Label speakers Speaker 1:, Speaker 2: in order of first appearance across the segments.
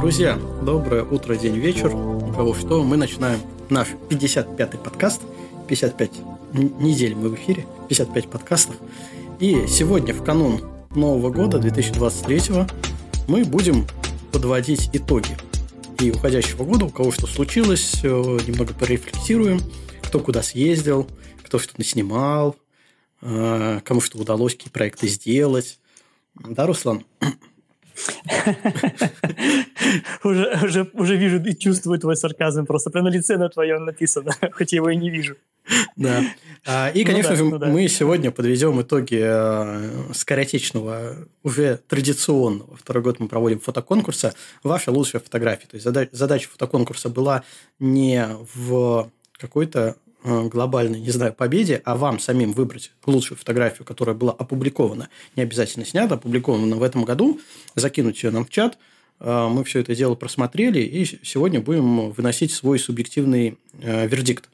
Speaker 1: Друзья, доброе утро, день, вечер. У кого что, мы начинаем наш 55-й подкаст. 55 недель мы в эфире, 55 подкастов. И сегодня, в канун Нового года 2023, мы будем подводить итоги и уходящего года, у кого что случилось, немного порефлексируем, кто куда съездил, кто что наснимал, э, кому что удалось, какие проекты сделать. Да, Руслан?
Speaker 2: уже, уже, уже вижу и чувствую твой сарказм. Просто прямо на лице на твоем написано, хоть я его и не вижу.
Speaker 1: Да. А, и, ну конечно же, ну мы сегодня подведем итоги э, скоротечного, уже традиционного. Второй год мы проводим фотоконкурса «Ваша лучшая фотография». То есть задача фотоконкурса была не в какой-то глобальной, не знаю, победе, а вам самим выбрать лучшую фотографию, которая была опубликована, не обязательно снята, опубликована в этом году, закинуть ее нам в чат. Э, мы все это дело просмотрели, и сегодня будем выносить свой субъективный э, вердикт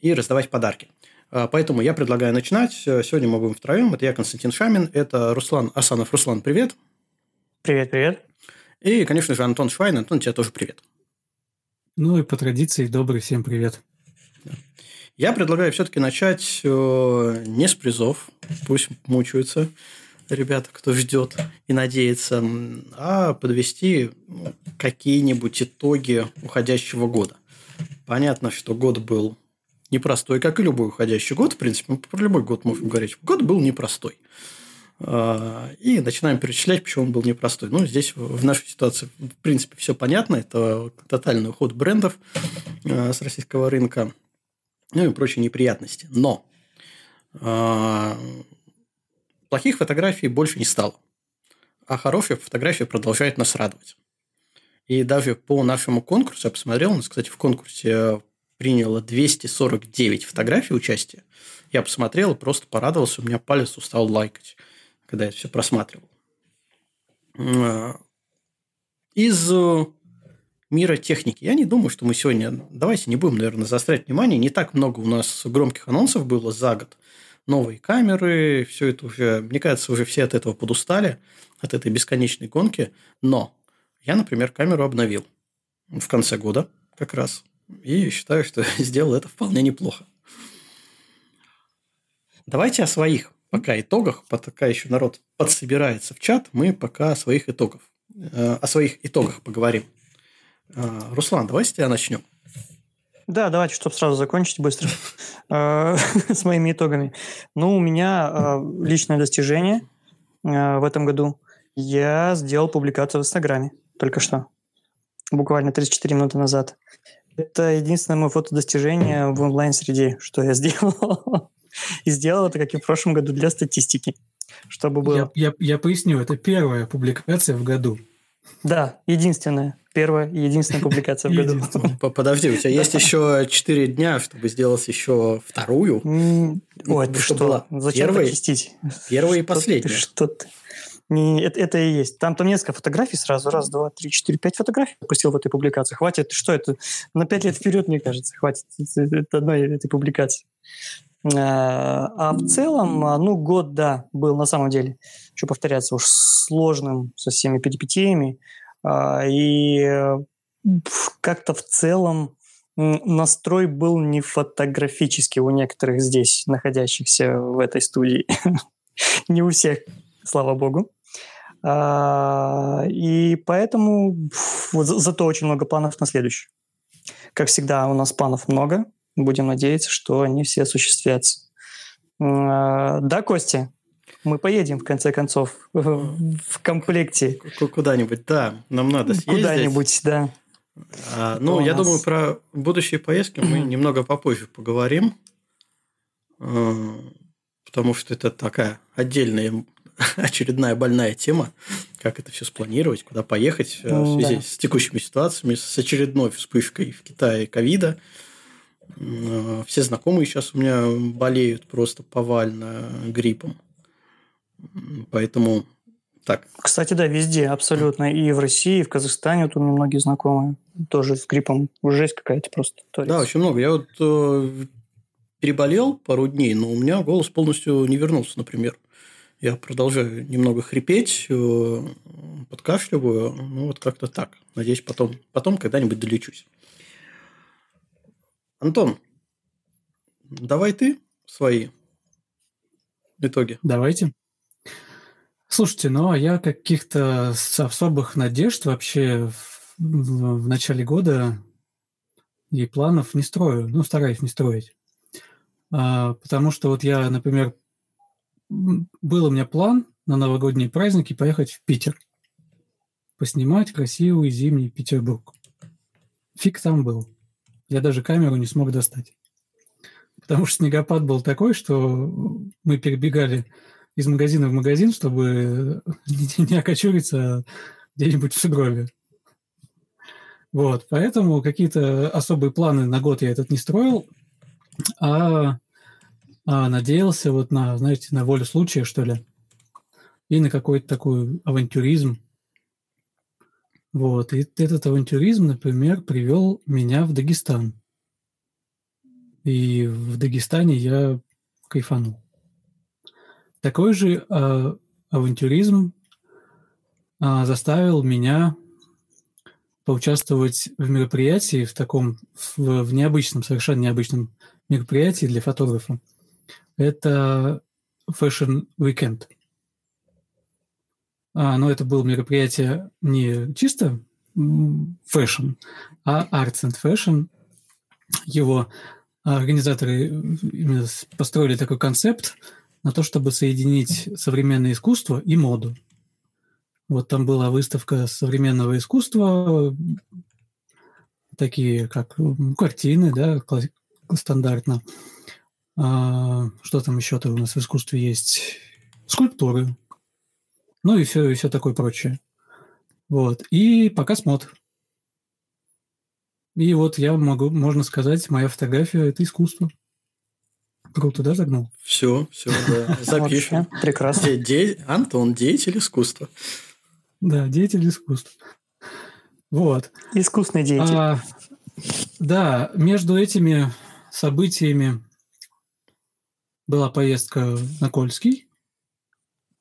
Speaker 1: и раздавать подарки. Поэтому я предлагаю начинать. Сегодня мы будем втроем. Это я, Константин Шамин, это Руслан Асанов. Руслан, привет.
Speaker 2: Привет, привет.
Speaker 1: И, конечно же, Антон Швайн. Антон, тебе тоже привет.
Speaker 3: Ну и по традиции добрый всем привет.
Speaker 1: Я предлагаю все-таки начать э, не с призов, пусть мучаются ребята, кто ждет и надеется, а подвести ну, какие-нибудь итоги уходящего года. Понятно, что год был непростой, как и любой уходящий год. В принципе, мы про любой год можем говорить. Год был непростой. А, и начинаем перечислять, почему он был непростой. Ну, здесь в нашей ситуации, в принципе, все понятно. Это тотальный уход брендов э, с российского рынка ну и прочие неприятности. Но э, плохих фотографий больше не стало. А хорошие фотографии продолжают нас радовать. И даже по нашему конкурсу, я посмотрел, у нас, кстати, в конкурсе приняло 249 фотографий участия. Я посмотрел и просто порадовался, у меня палец устал лайкать, когда я это все просматривал. А, из мира техники. Я не думаю, что мы сегодня... Давайте не будем, наверное, заострять внимание. Не так много у нас громких анонсов было за год. Новые камеры, все это уже... Мне кажется, уже все от этого подустали, от этой бесконечной гонки. Но я, например, камеру обновил в конце года как раз. И считаю, что сделал это вполне неплохо. Давайте о своих пока итогах, пока еще народ подсобирается в чат, мы пока о своих итогах, э, о своих итогах поговорим. А, Руслан, давай с тебя начнем.
Speaker 2: Да, давайте, чтобы сразу закончить быстро а, с моими итогами. Ну, у меня а, личное достижение в этом году. Я сделал публикацию в Инстаграме только что, буквально 34 минуты назад. Это единственное мое фотодостижение в онлайн-среде, что я сделал. И сделал это, как и в прошлом году, для статистики. Чтобы было...
Speaker 3: Я, я, я поясню, это первая публикация в году.
Speaker 2: Да, единственная. Первая и единственная публикация в году.
Speaker 1: Подожди, у тебя есть еще 4 дня, чтобы сделать еще вторую?
Speaker 2: Ой, ты что? Зачем так чистить?
Speaker 1: Первая и последняя.
Speaker 2: Что ты? Не, это, это и есть. Там, там несколько фотографий сразу. Раз, два, три, четыре, пять фотографий пустил в этой публикации. Хватит, что это? На пять лет вперед, мне кажется, хватит это одной этой публикации. А, а в целом, ну, год, да, был на самом деле, что повторяться, уж сложным со всеми перипетиями. А, и как-то в целом настрой был не фотографический у некоторых здесь находящихся в этой студии. не у всех, слава богу. А, и поэтому зато очень много планов на следующий. Как всегда, у нас планов много. Будем надеяться, что они все осуществятся. А, да, Костя, мы поедем, в конце концов, в комплекте.
Speaker 1: Куда-нибудь, да, нам надо съездить.
Speaker 2: Куда-нибудь, да.
Speaker 1: А, ну, я нас... думаю, про будущие поездки мы немного попозже поговорим, а, потому что это такая отдельная очередная больная тема, как это все спланировать, куда поехать э, в связи да. с текущими ситуациями, с очередной вспышкой в Китае ковида. Все знакомые сейчас у меня болеют просто повально гриппом. Поэтому так.
Speaker 2: Кстати, да, везде абсолютно. И в России, и в Казахстане, вот у меня многие знакомые тоже с гриппом. Жесть какая-то просто.
Speaker 1: Творится. Да, очень много. Я вот э, переболел пару дней, но у меня голос полностью не вернулся, например. Я продолжаю немного хрипеть, э, подкашливаю. Ну, вот как-то так. Надеюсь, потом, потом когда-нибудь долечусь. Антон, давай ты свои итоги.
Speaker 3: Давайте. Слушайте, ну а я каких-то особых надежд вообще в, в, в начале года и планов не строю, ну, стараюсь не строить. А, потому что вот я, например, был у меня план на новогодние праздники поехать в Питер, поснимать красивый зимний Петербург. Фиг там был. Я даже камеру не смог достать. Потому что снегопад был такой, что мы перебегали из магазина в магазин, чтобы не окочуриться где-нибудь в сугробе. Вот, поэтому какие-то особые планы на год я этот не строил, а, а надеялся вот на, знаете, на волю случая, что ли, и на какой-то такой авантюризм. Вот, и этот авантюризм, например, привел меня в Дагестан. И в Дагестане я кайфанул. Такой же а, авантюризм а, заставил меня поучаствовать в мероприятии, в таком, в, в необычном, совершенно необычном мероприятии для фотографа. Это Fashion Weekend. А, но это было мероприятие не чисто fashion, а Arts and Fashion. Его организаторы построили такой концепт на то, чтобы соединить современное искусство и моду. Вот там была выставка современного искусства, такие как картины, да, стандартно. А, что там еще-то у нас в искусстве есть? Скульптуры. Ну и все, и все такое прочее. Вот. И показ мод. И вот я могу, можно сказать, моя фотография – это искусство. Круто, да, загнул?
Speaker 1: Все, все, да. Запишем.
Speaker 2: Прекрасно.
Speaker 1: Антон, деятель искусства.
Speaker 3: Да, деятель искусств. Вот.
Speaker 2: Искусный деятель. А,
Speaker 3: да, между этими событиями была поездка на Кольский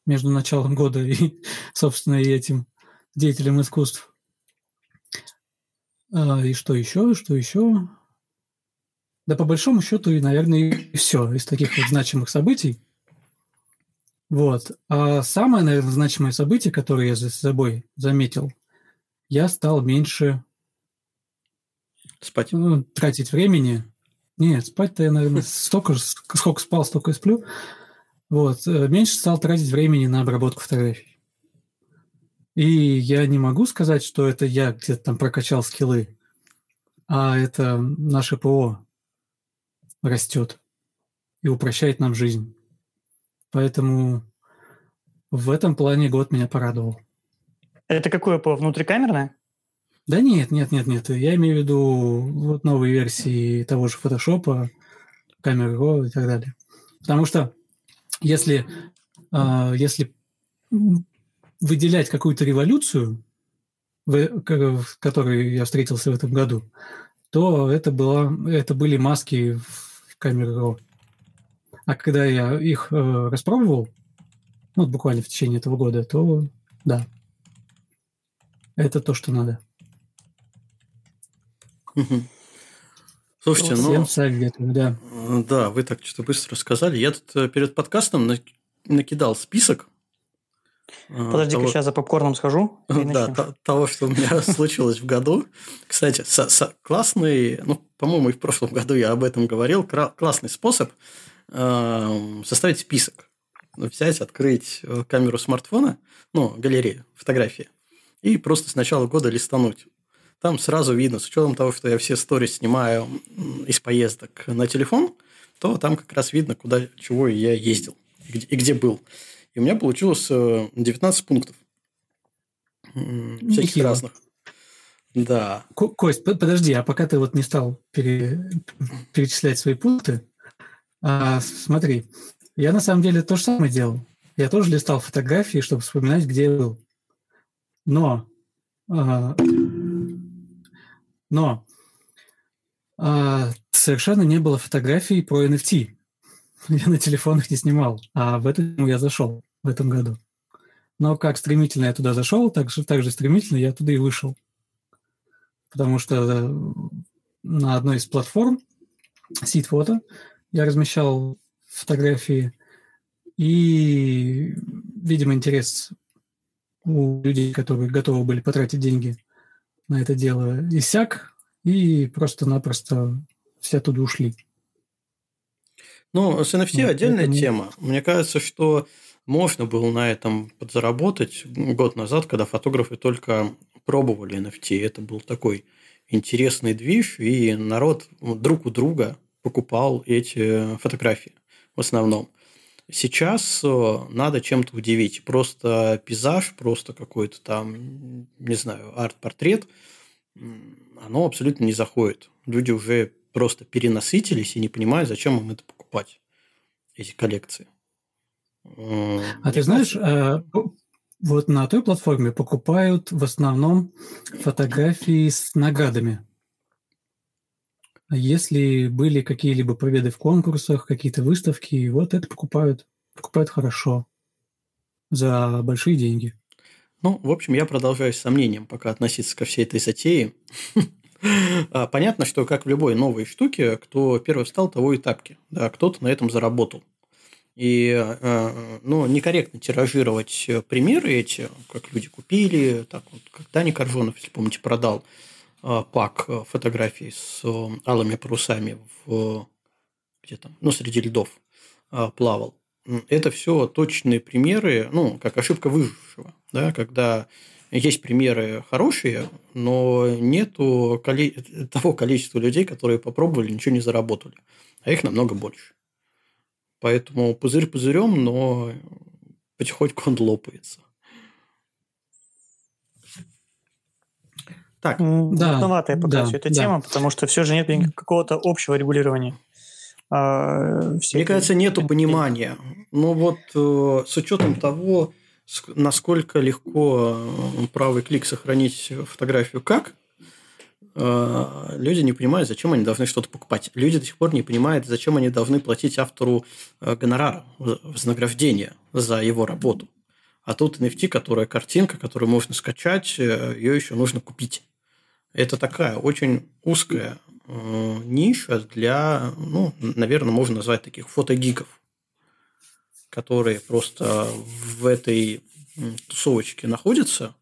Speaker 3: между началом года и, собственно, и этим деятелем искусств. А, и что еще, что еще? Да, по большому счету, и, наверное, и все из таких вот значимых событий. Вот. А самое, наверное, значимое событие, которое я за собой заметил, я стал меньше
Speaker 1: спать.
Speaker 3: Ну, тратить времени. Нет, спать-то я, наверное, столько, сколько спал, столько и сплю. Вот. Э, меньше стал тратить времени на обработку фотографий. И я не могу сказать, что это я где-то там прокачал скиллы, а это наше ПО растет и упрощает нам жизнь. Поэтому в этом плане год меня порадовал.
Speaker 2: Это какое ПО? Внутрикамерное?
Speaker 3: Да нет, нет, нет, нет. Я имею в виду вот новые версии того же фотошопа, камеры Go и так далее. Потому что если, э, если выделять какую-то революцию, в, которой я встретился в этом году, то это, была, это были маски в камере RAW. А когда я их э, распробовал, ну, буквально в течение этого года, то да, это то, что надо.
Speaker 1: Слушайте, ну...
Speaker 3: Всем советую, да.
Speaker 1: Да, вы так что-то быстро сказали. Я тут э, перед подкастом накидал список.
Speaker 2: Э, Подожди-ка, того... сейчас за попкорном схожу.
Speaker 1: Да, того, что у меня случилось в году. Кстати, классный, ну, по-моему, и в прошлом году я об этом говорил, классный способ Эм, составить список. Взять, открыть э, камеру смартфона, ну, галерею, фотографии, и просто с начала года листануть. Там сразу видно, с учетом того, что я все сторис снимаю из поездок на телефон, то там как раз видно, куда, чего я ездил и где, и где был. И у меня получилось 19 э, пунктов. Всяких Нехило. разных. Да.
Speaker 3: Кость, подожди, а пока ты вот не стал пере... перечислять свои пункты, а, смотри, я на самом деле то же самое делал. Я тоже листал фотографии, чтобы вспоминать, где я был. Но, а, но а, совершенно не было фотографий про NFT. Я на телефонах не снимал, а в этом я зашел. в этом году. Но как стремительно я туда зашел, так же, так же стремительно я туда и вышел. Потому что э, на одной из платформ, Seed Photo, я размещал фотографии, и, видимо, интерес у людей, которые готовы были потратить деньги на это дело, иссяк, и просто-напросто все оттуда ушли.
Speaker 1: Ну, с NFT вот, отдельная это... тема. Мне кажется, что можно было на этом подзаработать год назад, когда фотографы только пробовали NFT. Это был такой интересный движ, и народ друг у друга покупал эти фотографии в основном. Сейчас э, надо чем-то удивить. Просто пейзаж, просто какой-то там, не знаю, арт-портрет, оно абсолютно не заходит. Люди уже просто перенасытились и не понимают, зачем им это покупать, эти коллекции.
Speaker 3: А ты знаешь, э, вот на той платформе покупают в основном фотографии с наградами. А если были какие-либо победы в конкурсах, какие-то выставки, вот это покупают, покупают хорошо за большие деньги.
Speaker 1: Ну, в общем, я продолжаю с сомнением пока относиться ко всей этой затее. А, понятно, что как в любой новой штуке, кто первый встал, того и тапки. Да, кто-то на этом заработал. И э, ну, некорректно тиражировать примеры эти, как люди купили, так вот, как Даня Коржонов, если помните, продал э, пак фотографий с э, алыми парусами в где там, ну, среди льдов плавал. Это все точные примеры, ну, как ошибка выжившего, да, когда есть примеры хорошие, но нету коле... того количества людей, которые попробовали, ничего не заработали. А их намного больше. Поэтому пузырь пузырем, но потихоньку он лопается.
Speaker 2: Так, да, пока да, все эта да. тема, потому что все же нет какого-то общего регулирования.
Speaker 1: А, Мне кажется, нету понимания. Ну вот э, с учетом того, насколько легко э, правый клик сохранить фотографию как, э, люди не понимают, зачем они должны что-то покупать. Люди до сих пор не понимают, зачем они должны платить автору э, гонорар, вознаграждение за его работу. А тут NFT, которая картинка, которую можно скачать, ее еще нужно купить. Это такая очень узкая ниша для, ну, наверное, можно назвать таких фотогиков которые просто в этой тусовочке находятся,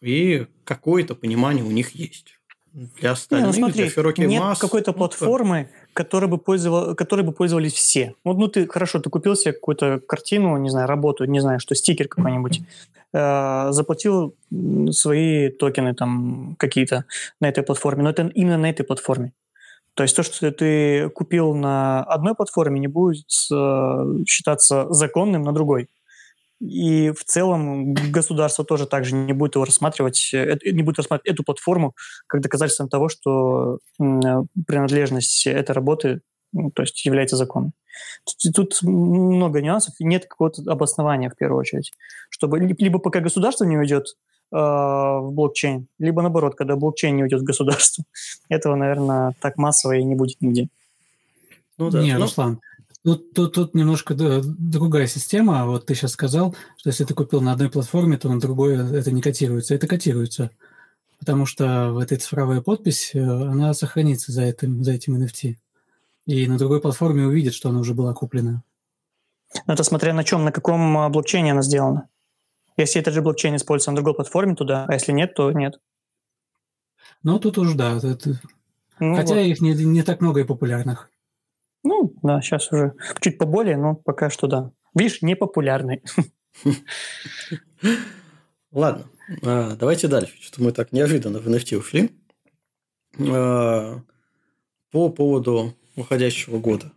Speaker 1: и какое-то понимание у них есть. Для остальных, не, ну, смотри, для широких
Speaker 2: нет
Speaker 1: масс...
Speaker 2: какой-то ну, платформы, которой бы, пользовал, которой бы пользовались все. Вот, ну, ты, хорошо, ты купил себе какую-то картину, не знаю, работу, не знаю, что, стикер какой-нибудь, э, заплатил свои токены там какие-то на этой платформе, но это именно на этой платформе. То есть то, что ты купил на одной платформе, не будет э, считаться законным на другой. И в целом государство тоже также не будет его рассматривать, э, не будет рассматривать эту платформу как доказательством того, что принадлежность этой работы ну, то есть является законом. Тут, тут много нюансов, и нет какого-то обоснования в первую очередь. Чтобы либо пока государство не уйдет Э, в блокчейн, либо наоборот, когда блокчейн не уйдет в государство. Этого, наверное, так массово и не будет нигде.
Speaker 3: Ну да. Не, ну... Руслан, Тут, тут, тут немножко другая система. Вот ты сейчас сказал, что если ты купил на одной платформе, то на другой это не котируется. Это котируется. Потому что в этой цифровая подпись, э, она сохранится за этим, за этим NFT. И на другой платформе увидит, что она уже была куплена.
Speaker 2: Ну, это смотря на чем, на каком а, блокчейне она сделана. Если этот же блокчейн используется на другой платформе, то да, а если нет, то нет.
Speaker 3: Ну, тут уж да. Это... Ну, Хотя вот. их не, не так много и популярных.
Speaker 2: Да, сейчас уже чуть поболее, но пока что да. Видишь, не популярный.
Speaker 1: Ладно, а, давайте дальше. Что-то мы так неожиданно в NFT ушли. А, по поводу уходящего года.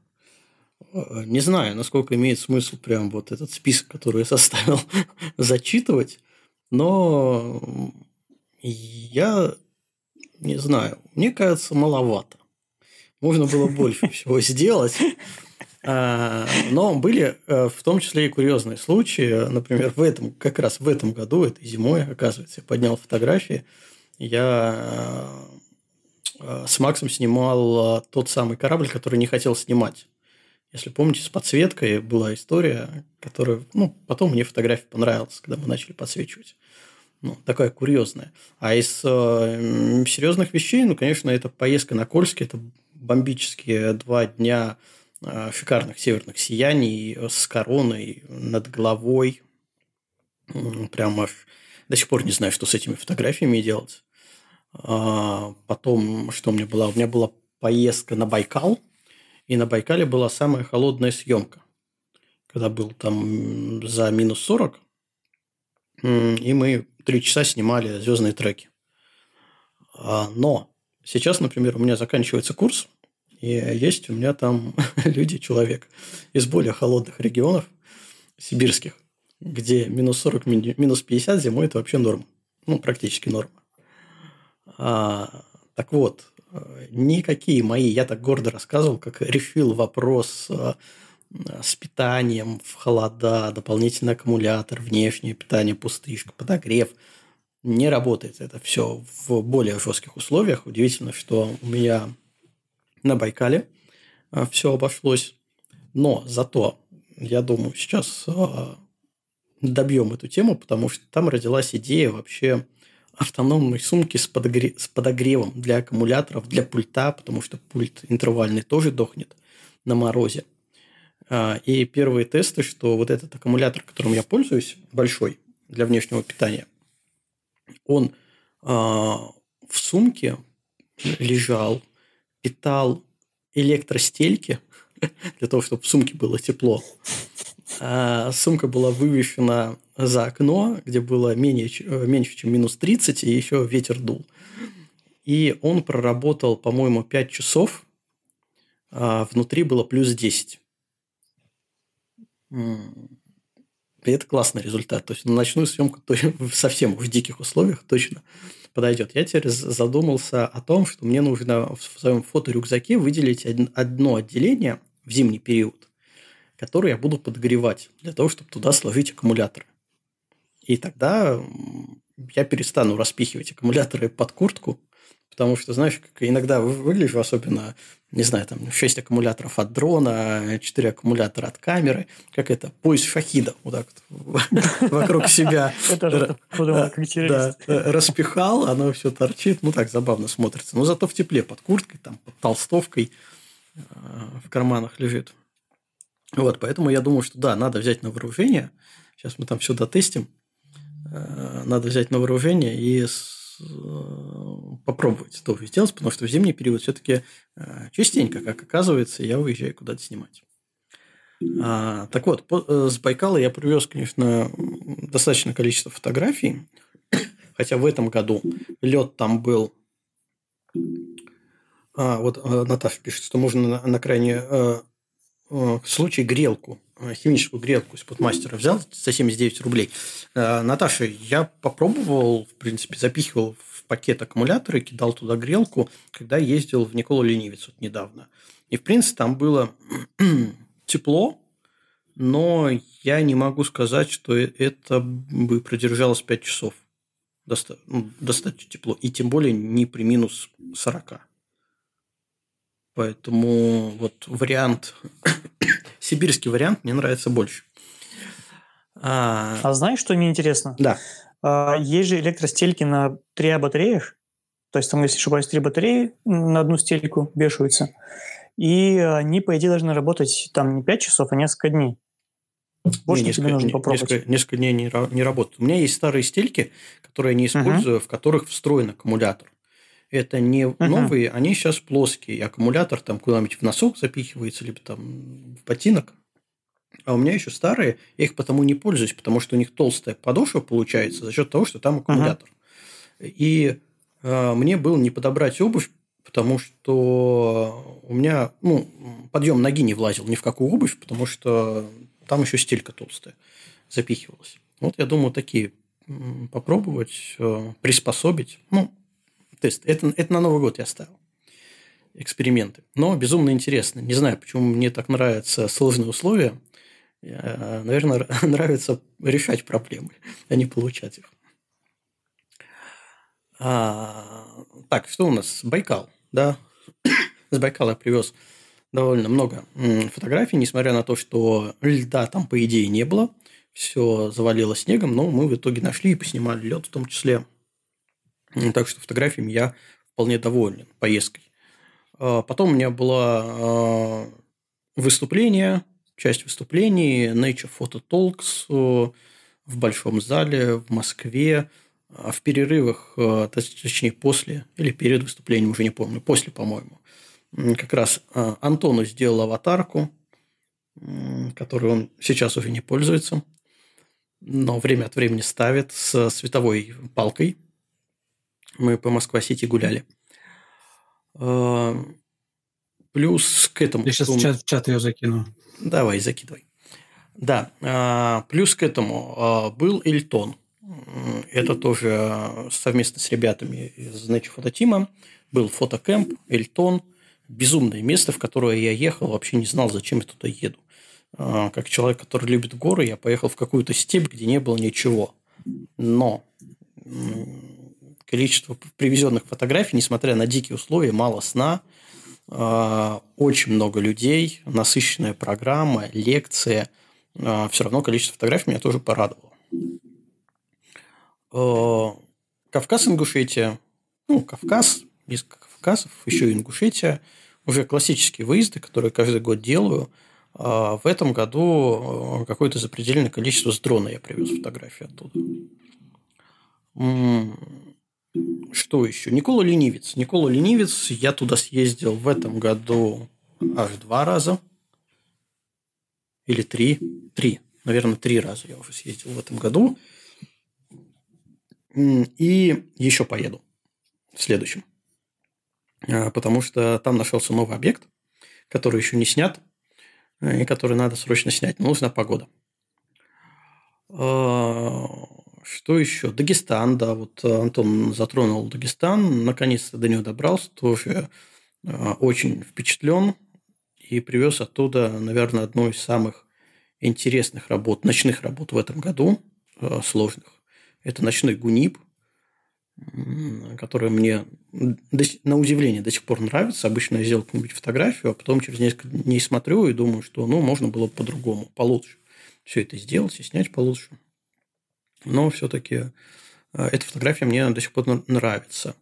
Speaker 1: Не знаю, насколько имеет смысл прям вот этот список, который я составил, зачитывать, но я не знаю, мне кажется, маловато. Можно было больше всего сделать. А, но были э, в том числе и курьезные случаи. Например, в этом, как раз в этом году, этой зимой, оказывается, я поднял фотографии. Я э, с Максом снимал э, тот самый корабль, который не хотел снимать Если помните, с подсветкой была история, которая, ну, потом мне фотография понравилась, когда мы начали подсвечивать. Ну, такая курьезная. А из э, серьезных вещей, ну, конечно, это поездка на Кольске, это бомбические два дня э, шикарных северных сияний с короной над головой. Прям аж до сих пор не знаю, что с этими фотографиями делать. А, потом, что у меня была? У меня была поездка на Байкал, и на Байкале была самая холодная съемка, когда был там за минус 40, и мы три часа снимали звездные треки. А, но сейчас, например, у меня заканчивается курс, и есть у меня там люди, человек из более холодных регионов, сибирских, где минус 40, минус 50 зимой – это вообще норма. Ну, практически норма. А, так вот, никакие мои, я так гордо рассказывал, как решил вопрос а, с питанием в холода, дополнительный аккумулятор, внешнее питание, пустышка, подогрев. Не работает это все в более жестких условиях. Удивительно, что у меня на Байкале а, все обошлось. Но зато, я думаю, сейчас добьем эту тему, потому что там родилась идея вообще автономной сумки с, подогре... с подогревом для аккумуляторов, для пульта, потому что пульт интервальный тоже дохнет на морозе. А, и первые тесты, что вот этот аккумулятор, которым я пользуюсь, большой, для внешнего питания, он а, в сумке лежал, питал электростельки для того, чтобы в сумке было тепло. А сумка была вывешена за окно, где было менее, э, меньше, чем минус 30, и еще ветер дул. И он проработал, по-моему, 5 часов. А внутри было плюс 10. И это классный результат. То есть на ночную съемку совсем в диких условиях точно подойдет. Я теперь задумался о том, что мне нужно в своем фоторюкзаке выделить одно отделение в зимний период который я буду подогревать для того, чтобы туда сложить аккумуляторы. И тогда я перестану распихивать аккумуляторы под куртку, потому что, знаешь, как иногда выгляжу, особенно, не знаю, там 6 аккумуляторов от дрона, 4 аккумулятора от камеры, как это, пояс шахида, вот так вот вокруг себя распихал, оно все торчит, ну так забавно смотрится, но зато в тепле под курткой, там под толстовкой э, в карманах лежит. Вот, поэтому я думаю, что да, надо взять на вооружение. Сейчас мы там все дотестим. Э, надо взять на вооружение и э, попробовать тоже сделать, потому что в зимний период все-таки э, частенько, как оказывается, я уезжаю куда-то снимать. А, так вот, с Байкала я привез, конечно, достаточное количество фотографий, хотя в этом году лед там был. А, вот Наташа пишет, что можно на, на крайне Э, случай грелку, э, химическую грелку из подмастера взял за 79 рублей. Э, Наташа, я попробовал, в принципе, запихивал в пакет аккумуляторы, кидал туда грелку, когда ездил в Никола Ленивец вот недавно. И, в принципе, там было тепло, но я не могу сказать, что это бы продержалось 5 часов. Ну, достаточно тепло. И тем более не при минус 40. Поэтому вот вариант, сибирский вариант мне нравится больше.
Speaker 2: А, а знаешь, что мне интересно?
Speaker 1: Да.
Speaker 2: А, есть же электростельки на три батареях. То есть там, если ошибаюсь, три батареи на одну стельку вешаются. И они, по идее, должны работать там не 5 часов, а несколько дней.
Speaker 1: Вот не, несколько, тебе нужно попробовать. Несколько, несколько дней не, не работают. У меня есть старые стельки, которые я не использую, uh-huh. в которых встроен аккумулятор это не uh-huh. новые, они сейчас плоские. Аккумулятор там куда-нибудь в носок запихивается, либо там в ботинок. А у меня еще старые, я их потому не пользуюсь, потому что у них толстая подошва получается за счет того, что там аккумулятор. Uh-huh. И э, мне было не подобрать обувь, потому что у меня ну, подъем ноги не влазил ни в какую обувь, потому что там еще стелька толстая запихивалась. Вот я думаю, такие попробовать, э, приспособить. Ну, тест. Это, это на Новый год я ставил. Эксперименты. Но безумно интересно. Не знаю, почему мне так нравятся сложные условия. Наверное, нравится решать проблемы, а не получать их. А, так, что у нас? Байкал, да? С Байкала я привез довольно много фотографий, несмотря на то, что льда там, по идее, не было. Все завалило снегом, но мы в итоге нашли и поснимали лед в том числе. Так что фотографиями я вполне доволен поездкой. А, потом у меня было а, выступление, часть выступлений Nature Photo Talks э, в Большом зале в Москве. А в перерывах, точнее, после или перед выступлением, уже не помню, после, по-моему, как раз а, Антону сделал аватарку, которую он сейчас уже не пользуется, но время от времени ставит с световой палкой. Мы по Москва-Сити гуляли. А, плюс к этому...
Speaker 3: Я сейчас в чат, в чат ее закину.
Speaker 1: Давай, закидывай. Да, а, плюс к этому был Эльтон. Это тоже совместно с ребятами из Nature Photo Был фотокэмп, Эльтон – безумное место, в которое я ехал, вообще не знал, зачем я туда еду. А, как человек, который любит горы, я поехал в какую-то степь, где не было ничего. Но количество привезенных фотографий, несмотря на дикие условия, мало сна, а, очень много людей, насыщенная программа, лекция. А, Все равно количество фотографий меня тоже порадовало. Кавказ, Ингушетия, ну, Кавказ, несколько Кавказов, еще и Ингушетия – уже классические выезды, которые каждый год делаю. А в этом году какое-то запредельное количество с дрона я привез фотографии оттуда. Что еще? Никола Ленивец. Никола Ленивец. Я туда съездил в этом году аж два раза. Или три. Три. Наверное, три раза я уже съездил в этом году. И еще поеду в следующем. А, потому что там нашелся новый объект, который еще не снят, э, и который надо срочно снять. Но нужна погода. Что еще? Дагестан, да, вот Антон затронул Дагестан, наконец-то до него добрался, тоже а, очень впечатлен и привез оттуда, наверное, одну из самых интересных работ, ночных работ в этом году, сложных. Это ночной гунип – которая мне на удивление до сих пор нравится. Обычно я сделал какую-нибудь фотографию, а потом через несколько дней смотрю и думаю, что ну, можно было по-другому, получше. Все это сделать и снять получше. Но все-таки э, эта фотография мне до сих пор нравится.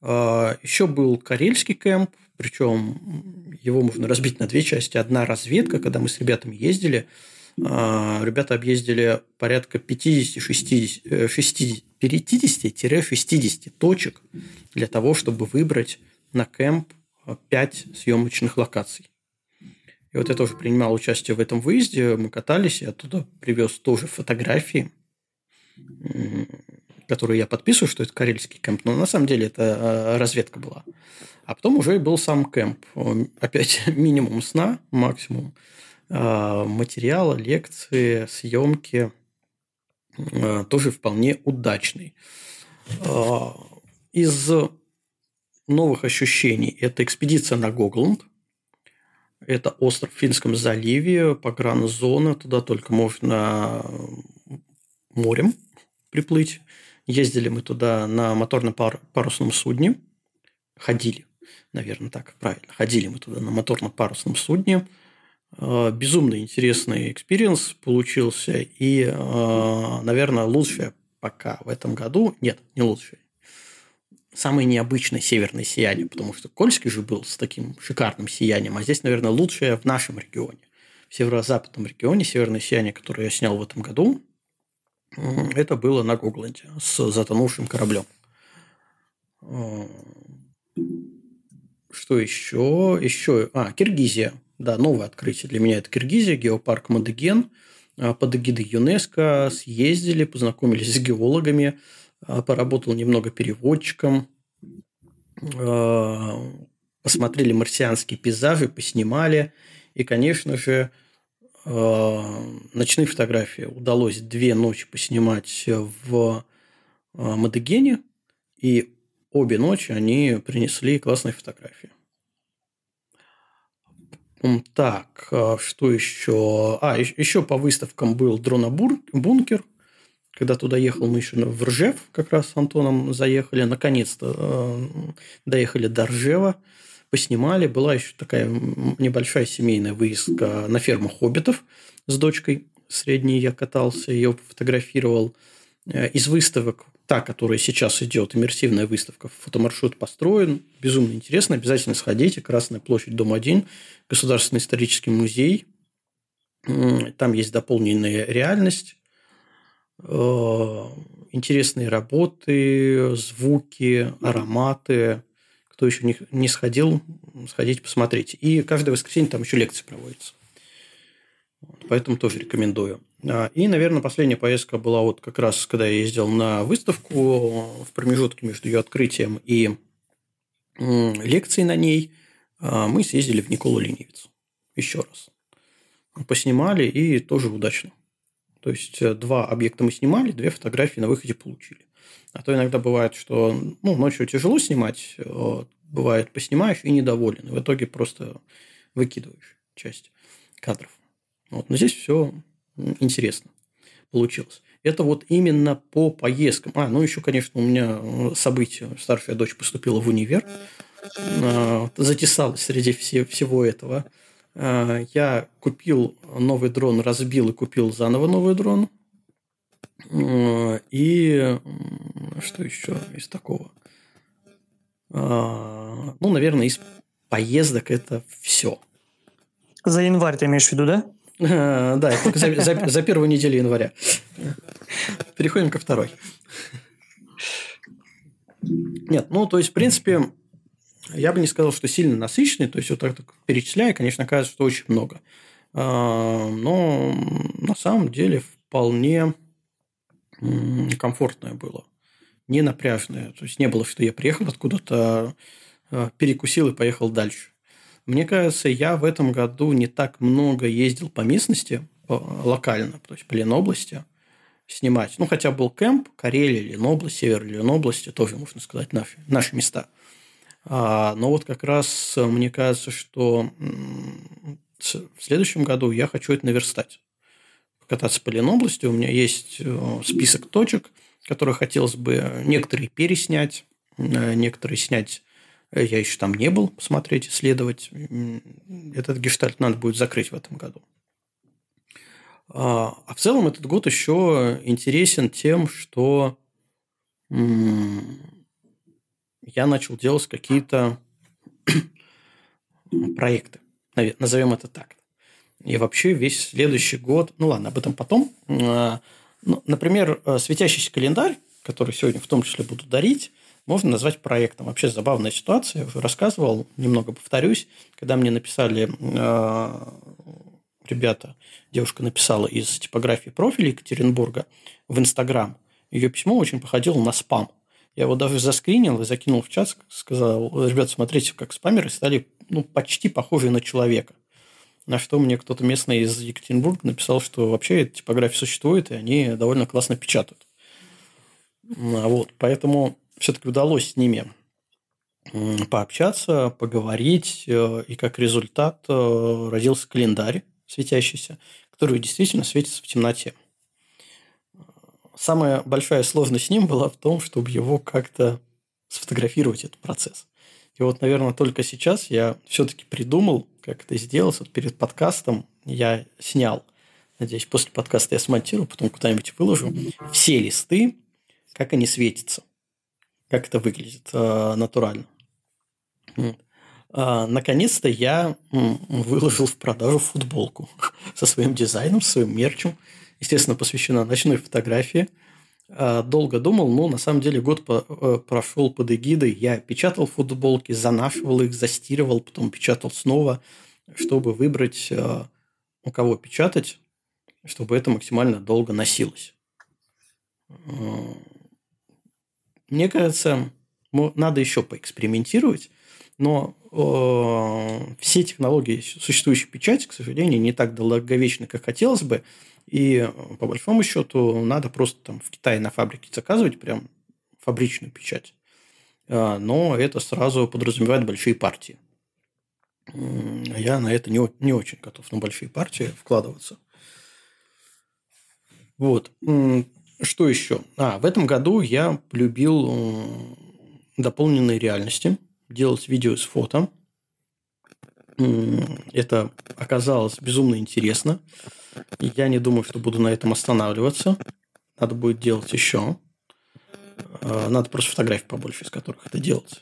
Speaker 1: А, Еще был карельский кемп, причем его можно разбить на две части. Одна разведка, когда мы с ребятами ездили – а, ребята объездили порядка 50-60, 50-60 точек для того, чтобы выбрать на кемп 5 съемочных локаций. И вот я тоже принимал участие в этом выезде. Мы катались, я оттуда привез тоже фотографии, которые я подписываю, что это карельский кемп. Но на самом деле это а, разведка была. А потом уже был сам кемп. Опять минимум сна, максимум. А, материала, лекции, съемки а, тоже вполне удачный. Из новых ощущений это экспедиция на Гогланд. Это остров в Финском заливе, погранзона. Туда только можно морем приплыть. Ездили мы туда на моторном парусном судне. Ходили, наверное, так правильно. Ходили мы туда на моторном парусном судне. Э, безумно интересный experience получился. И, э, наверное, лучшее пока в этом году... Нет, не лучшее. Самое необычное северное сияние, потому что Кольский же был с таким шикарным сиянием, а здесь, наверное, лучшее в нашем регионе. В северо-западном регионе северное сияние, которое я снял в этом году, это было на Гогланде с затонувшим кораблем. Э, что еще? Еще... А, Киргизия. Да, новое открытие для меня – это Киргизия, геопарк Мадыген. А, под эгидой ЮНЕСКО съездили, познакомились с геологами, а, поработал немного переводчиком, а, посмотрели марсианские пейзажи, поснимали. И, конечно же, ночные фотографии удалось две ночи поснимать в Мадыгене, и обе ночи они принесли классные фотографии. Так, а что еще? А, еще по выставкам был дронобункер. Когда туда ехал, мы еще в Ржев как раз с Антоном заехали. Наконец-то э, доехали до Ржева. Поснимали. Была еще такая небольшая семейная выездка на ферму хоббитов с дочкой. Средней я катался, ее фотографировал. Э, из выставок та, которая сейчас идет, иммерсивная выставка, фотомаршрут построен, безумно интересно, обязательно сходите, Красная площадь, дом 1, Государственный исторический музей, там есть дополненная реальность, э, интересные работы, звуки, ароматы. Кто еще не, не сходил, сходите, посмотрите. И каждое воскресенье там еще лекции проводятся. Поэтому тоже рекомендую. А, и, наверное, последняя поездка была вот как раз, когда я ездил на выставку в промежутке между ее открытием и лекцией на ней. А, мы съездили в Николу Ленивец. Еще раз. Поснимали и тоже удачно. То есть, э, два объекта мы снимали, две фотографии на выходе получили. А то иногда бывает, что ну, ночью тяжело снимать, э, бывает поснимаешь и недоволен. И в итоге просто выкидываешь часть кадров. Вот. Но здесь все интересно получилось. Это вот именно по поездкам. А, ну еще, конечно, у меня э, событие. Старшая дочь поступила в универ. А, затесалась среди все, всего этого. А, я купил новый дрон, разбил и купил заново новый дрон. А, и что еще из такого? Ну, наверное, из поездок это все.
Speaker 2: За январь ты имеешь в виду, да?
Speaker 1: Да, только за, за, за первую неделю января. Переходим ко второй. Нет, ну, то есть, в принципе, я бы не сказал, что сильно насыщенный. То есть, вот так, так перечисляя, конечно, кажется, что очень много. А, но на самом деле вполне комфортное было. Не напряжное. То есть, не было, что я приехал откуда-то, а, перекусил и поехал дальше. Мне кажется, я в этом году не так много ездил по местности, локально, то есть по Ленобласти снимать. Ну, хотя был кемп, Карелия, Ленобласть, Север Ленобласти, тоже, можно сказать, наши, наши места. А, но вот как раз мне кажется, что в следующем году я хочу это наверстать. Покататься по Ленобласти. У меня есть э, список точек, которые хотелось бы некоторые переснять, э, некоторые снять Э, я еще там не был, посмотреть, исследовать. Этот гештальт надо будет закрыть в этом году. А, а в целом этот год еще интересен тем, что я начал делать какие-то проекты. Назовем это так. И вообще весь следующий год... Ну ладно, об этом потом. А, ну, например, э, светящийся календарь, который сегодня в том числе буду дарить, можно назвать проектом. Вообще забавная ситуация. Рассказывал, немного повторюсь, когда мне написали э, ребята, девушка написала из типографии профиля Екатеринбурга в Инстаграм. Ее письмо очень походило на спам. Я его даже заскринил и закинул в чат, сказал, ребята, смотрите, как спамеры стали ну, почти похожи на человека. На что мне кто-то местный из Екатеринбурга написал, что вообще эта типография существует, и они довольно классно печатают. Вот, поэтому все-таки удалось с ними пообщаться, поговорить, э, и как результат э, родился календарь светящийся, который действительно светится в темноте. Самая большая сложность с ним была в том, чтобы его как-то сфотографировать, этот процесс. И вот, наверное, только сейчас я все-таки придумал, как это сделать. Вот перед подкастом я снял, надеюсь, после подкаста я смонтирую, потом куда-нибудь выложу, все листы, как они светятся как это выглядит э, натурально. А, наконец-то я выложил в продажу футболку со своим дизайном, со своим мерчем. Естественно, посвящена ночной фотографии. А, долго думал, но на самом деле год э, прошел под эгидой. Я печатал футболки, занашивал их, застирывал, потом печатал снова, чтобы выбрать, э, у кого печатать, чтобы это максимально долго носилось. Мне кажется, надо еще поэкспериментировать, но э, все технологии существующей печати, к сожалению, не так долговечны, как хотелось бы. И по большому счету надо просто там в Китае на фабрике заказывать прям фабричную печать. Э, но это сразу подразумевает большие партии. Я на это не, не очень готов, на большие партии вкладываться. Вот. Что еще? А, в этом году я полюбил дополненные реальности, делать видео с фото. Это оказалось безумно интересно. Я не думаю, что буду на этом останавливаться. Надо будет делать еще. Э, надо просто фотографий побольше, из которых это делать.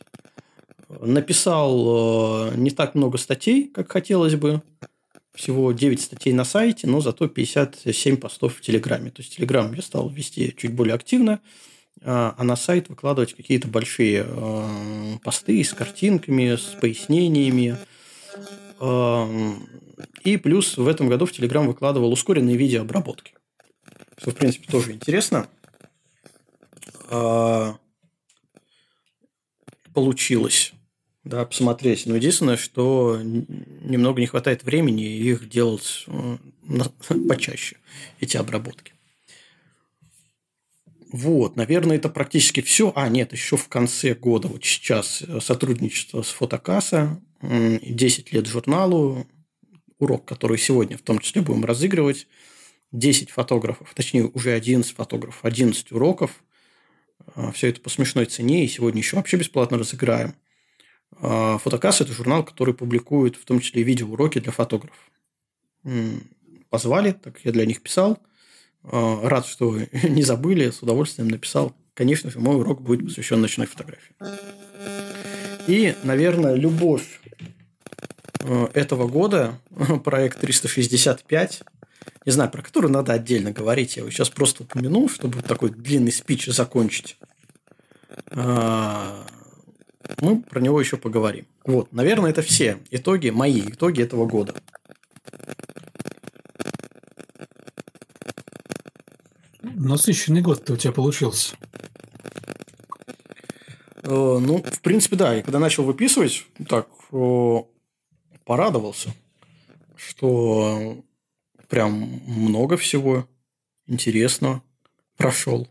Speaker 1: Написал э, не так много статей, как хотелось бы. Всего 9 статей на сайте, но зато 57 постов в Телеграме. То есть, Телеграм я стал вести чуть более активно, а, а на сайт выкладывать какие-то большие э, посты с картинками, с пояснениями. И плюс в этом году в Телеграм выкладывал ускоренные видеообработки. Что, в принципе, тоже интересно. А, получилось да, посмотреть. Но единственное, что немного не хватает времени их делать почаще, эти обработки. Вот, наверное, это практически все. А, нет, еще в конце года, вот сейчас э, сотрудничество с Фотокасса, 10 лет журналу, урок, который сегодня в том числе будем разыгрывать, 10 фотографов, точнее, уже 11 фотографов, 11 уроков. А, все это по смешной цене, и сегодня еще вообще бесплатно разыграем. А, Фотокасса – это журнал, который публикует в том числе видеоуроки для фотографов. Позвали, так я для них писал. А, рад, что не забыли, с удовольствием написал. Конечно же, мой урок будет посвящен ночной фотографии. И, наверное, любовь э, этого года, проект 365, не знаю, про который надо отдельно говорить. Я его сейчас просто упомянул, чтобы такой длинный спич закончить. А, мы про него еще поговорим. Вот, наверное, это все итоги, мои итоги этого года.
Speaker 3: Насыщенный год у тебя получился.
Speaker 1: Э, ну, в принципе, да. Я когда начал выписывать, так порадовался, что прям много всего интересного прошел.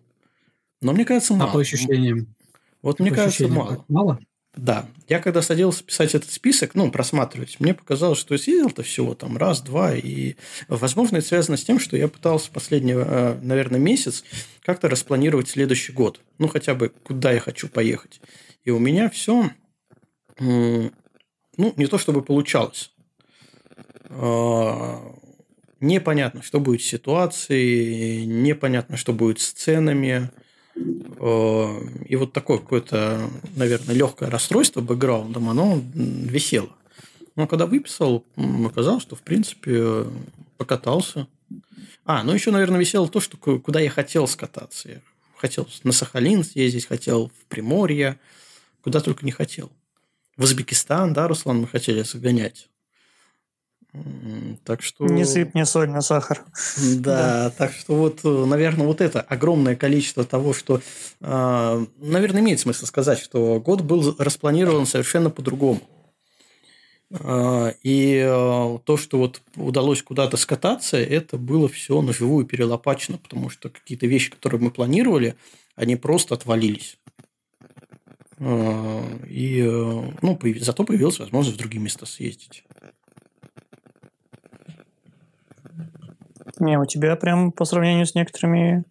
Speaker 1: Но мне кажется,
Speaker 3: мало. А по ощущениям?
Speaker 1: Вот мне кажется, мало.
Speaker 3: Мало?
Speaker 1: Да. Я когда садился писать этот список, ну, просматривать, мне показалось, что я съездил-то всего там раз, два. И, возможно, это связано с тем, что я пытался последний, э, наверное, месяц как-то распланировать следующий год. Ну, хотя бы, куда я хочу поехать. И у меня все, ну, не то чтобы получалось. А, непонятно, что будет с ситуацией, непонятно, что будет с ценами – и вот такое какое-то, наверное, легкое расстройство бэкграундом, оно висело. Но когда выписал, оказалось, что, в принципе, покатался. А, ну еще, наверное, висело то, что куда я хотел скататься. Я хотел на Сахалин съездить, хотел в Приморье, куда только не хотел. В Узбекистан, да, Руслан, мы хотели загонять. Так что...
Speaker 2: Не сыпь мне соль на сахар.
Speaker 1: Да, да, так что вот, э, наверное, вот это огромное количество того, что, а, наверное, имеет смысл сказать, что год был распланирован совершенно по-другому. А, и э, то, что вот удалось куда-то скататься, это было все на живую перелопачено, потому что какие-то вещи, которые мы планировали, они просто отвалились. А, и э, ну, зато появилась возможность в другие места съездить.
Speaker 2: Не, у тебя прям по сравнению с некоторыми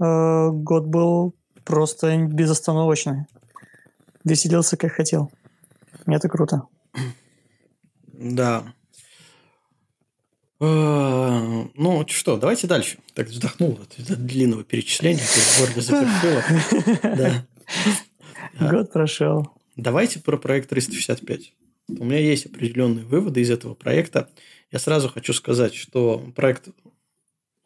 Speaker 2: э, год был просто безостановочный. Веселился как хотел. Это круто.
Speaker 1: Да. Э, ну что, давайте дальше. Так вздохнул от длинного перечисления, горло запершило.
Speaker 2: Год прошел.
Speaker 1: Давайте про проект 365. У меня есть определенные выводы из этого проекта. Я сразу хочу сказать, что проект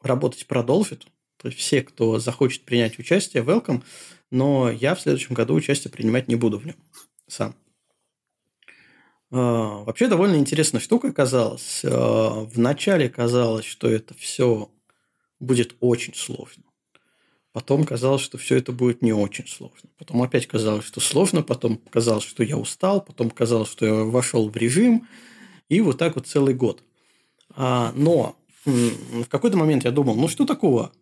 Speaker 1: работать продолжит. То есть все, кто захочет принять участие, welcome. Но я в следующем году участие принимать не буду в нем сам. А, вообще довольно интересная штука оказалась. А, вначале казалось, что это все будет очень сложно. Потом казалось, что все это будет не очень сложно. Потом опять казалось, что сложно. Потом казалось, что я устал. Потом казалось, что я вошел в режим. И вот так вот целый год. А, но в какой-то момент я думал, ну что такого?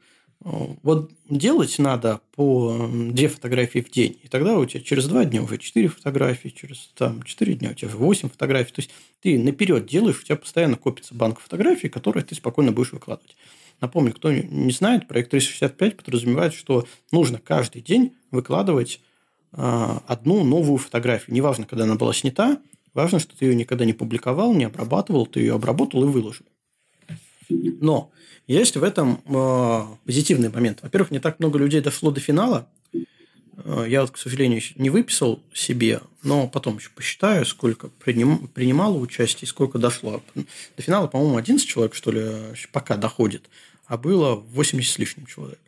Speaker 1: Вот делать надо по две фотографии в день. И тогда у тебя через два дня уже четыре фотографии, через там, четыре дня у тебя уже восемь фотографий. То есть ты наперед делаешь, у тебя постоянно копится банк фотографий, которые ты спокойно будешь выкладывать. Напомню, кто не знает, проект 365 подразумевает, что нужно каждый день выкладывать а, одну новую фотографию. Неважно, когда она была снята, Важно, что ты ее никогда не публиковал, не обрабатывал, ты ее обработал и выложил. Но есть в этом э, позитивный момент. Во-первых, не так много людей дошло до финала. Э, я вот, к сожалению, не выписал себе, но потом еще посчитаю, сколько приним, принимало участие, сколько дошло. До финала, по-моему, 11 человек, что ли, пока доходит, а было 80 с лишним человек.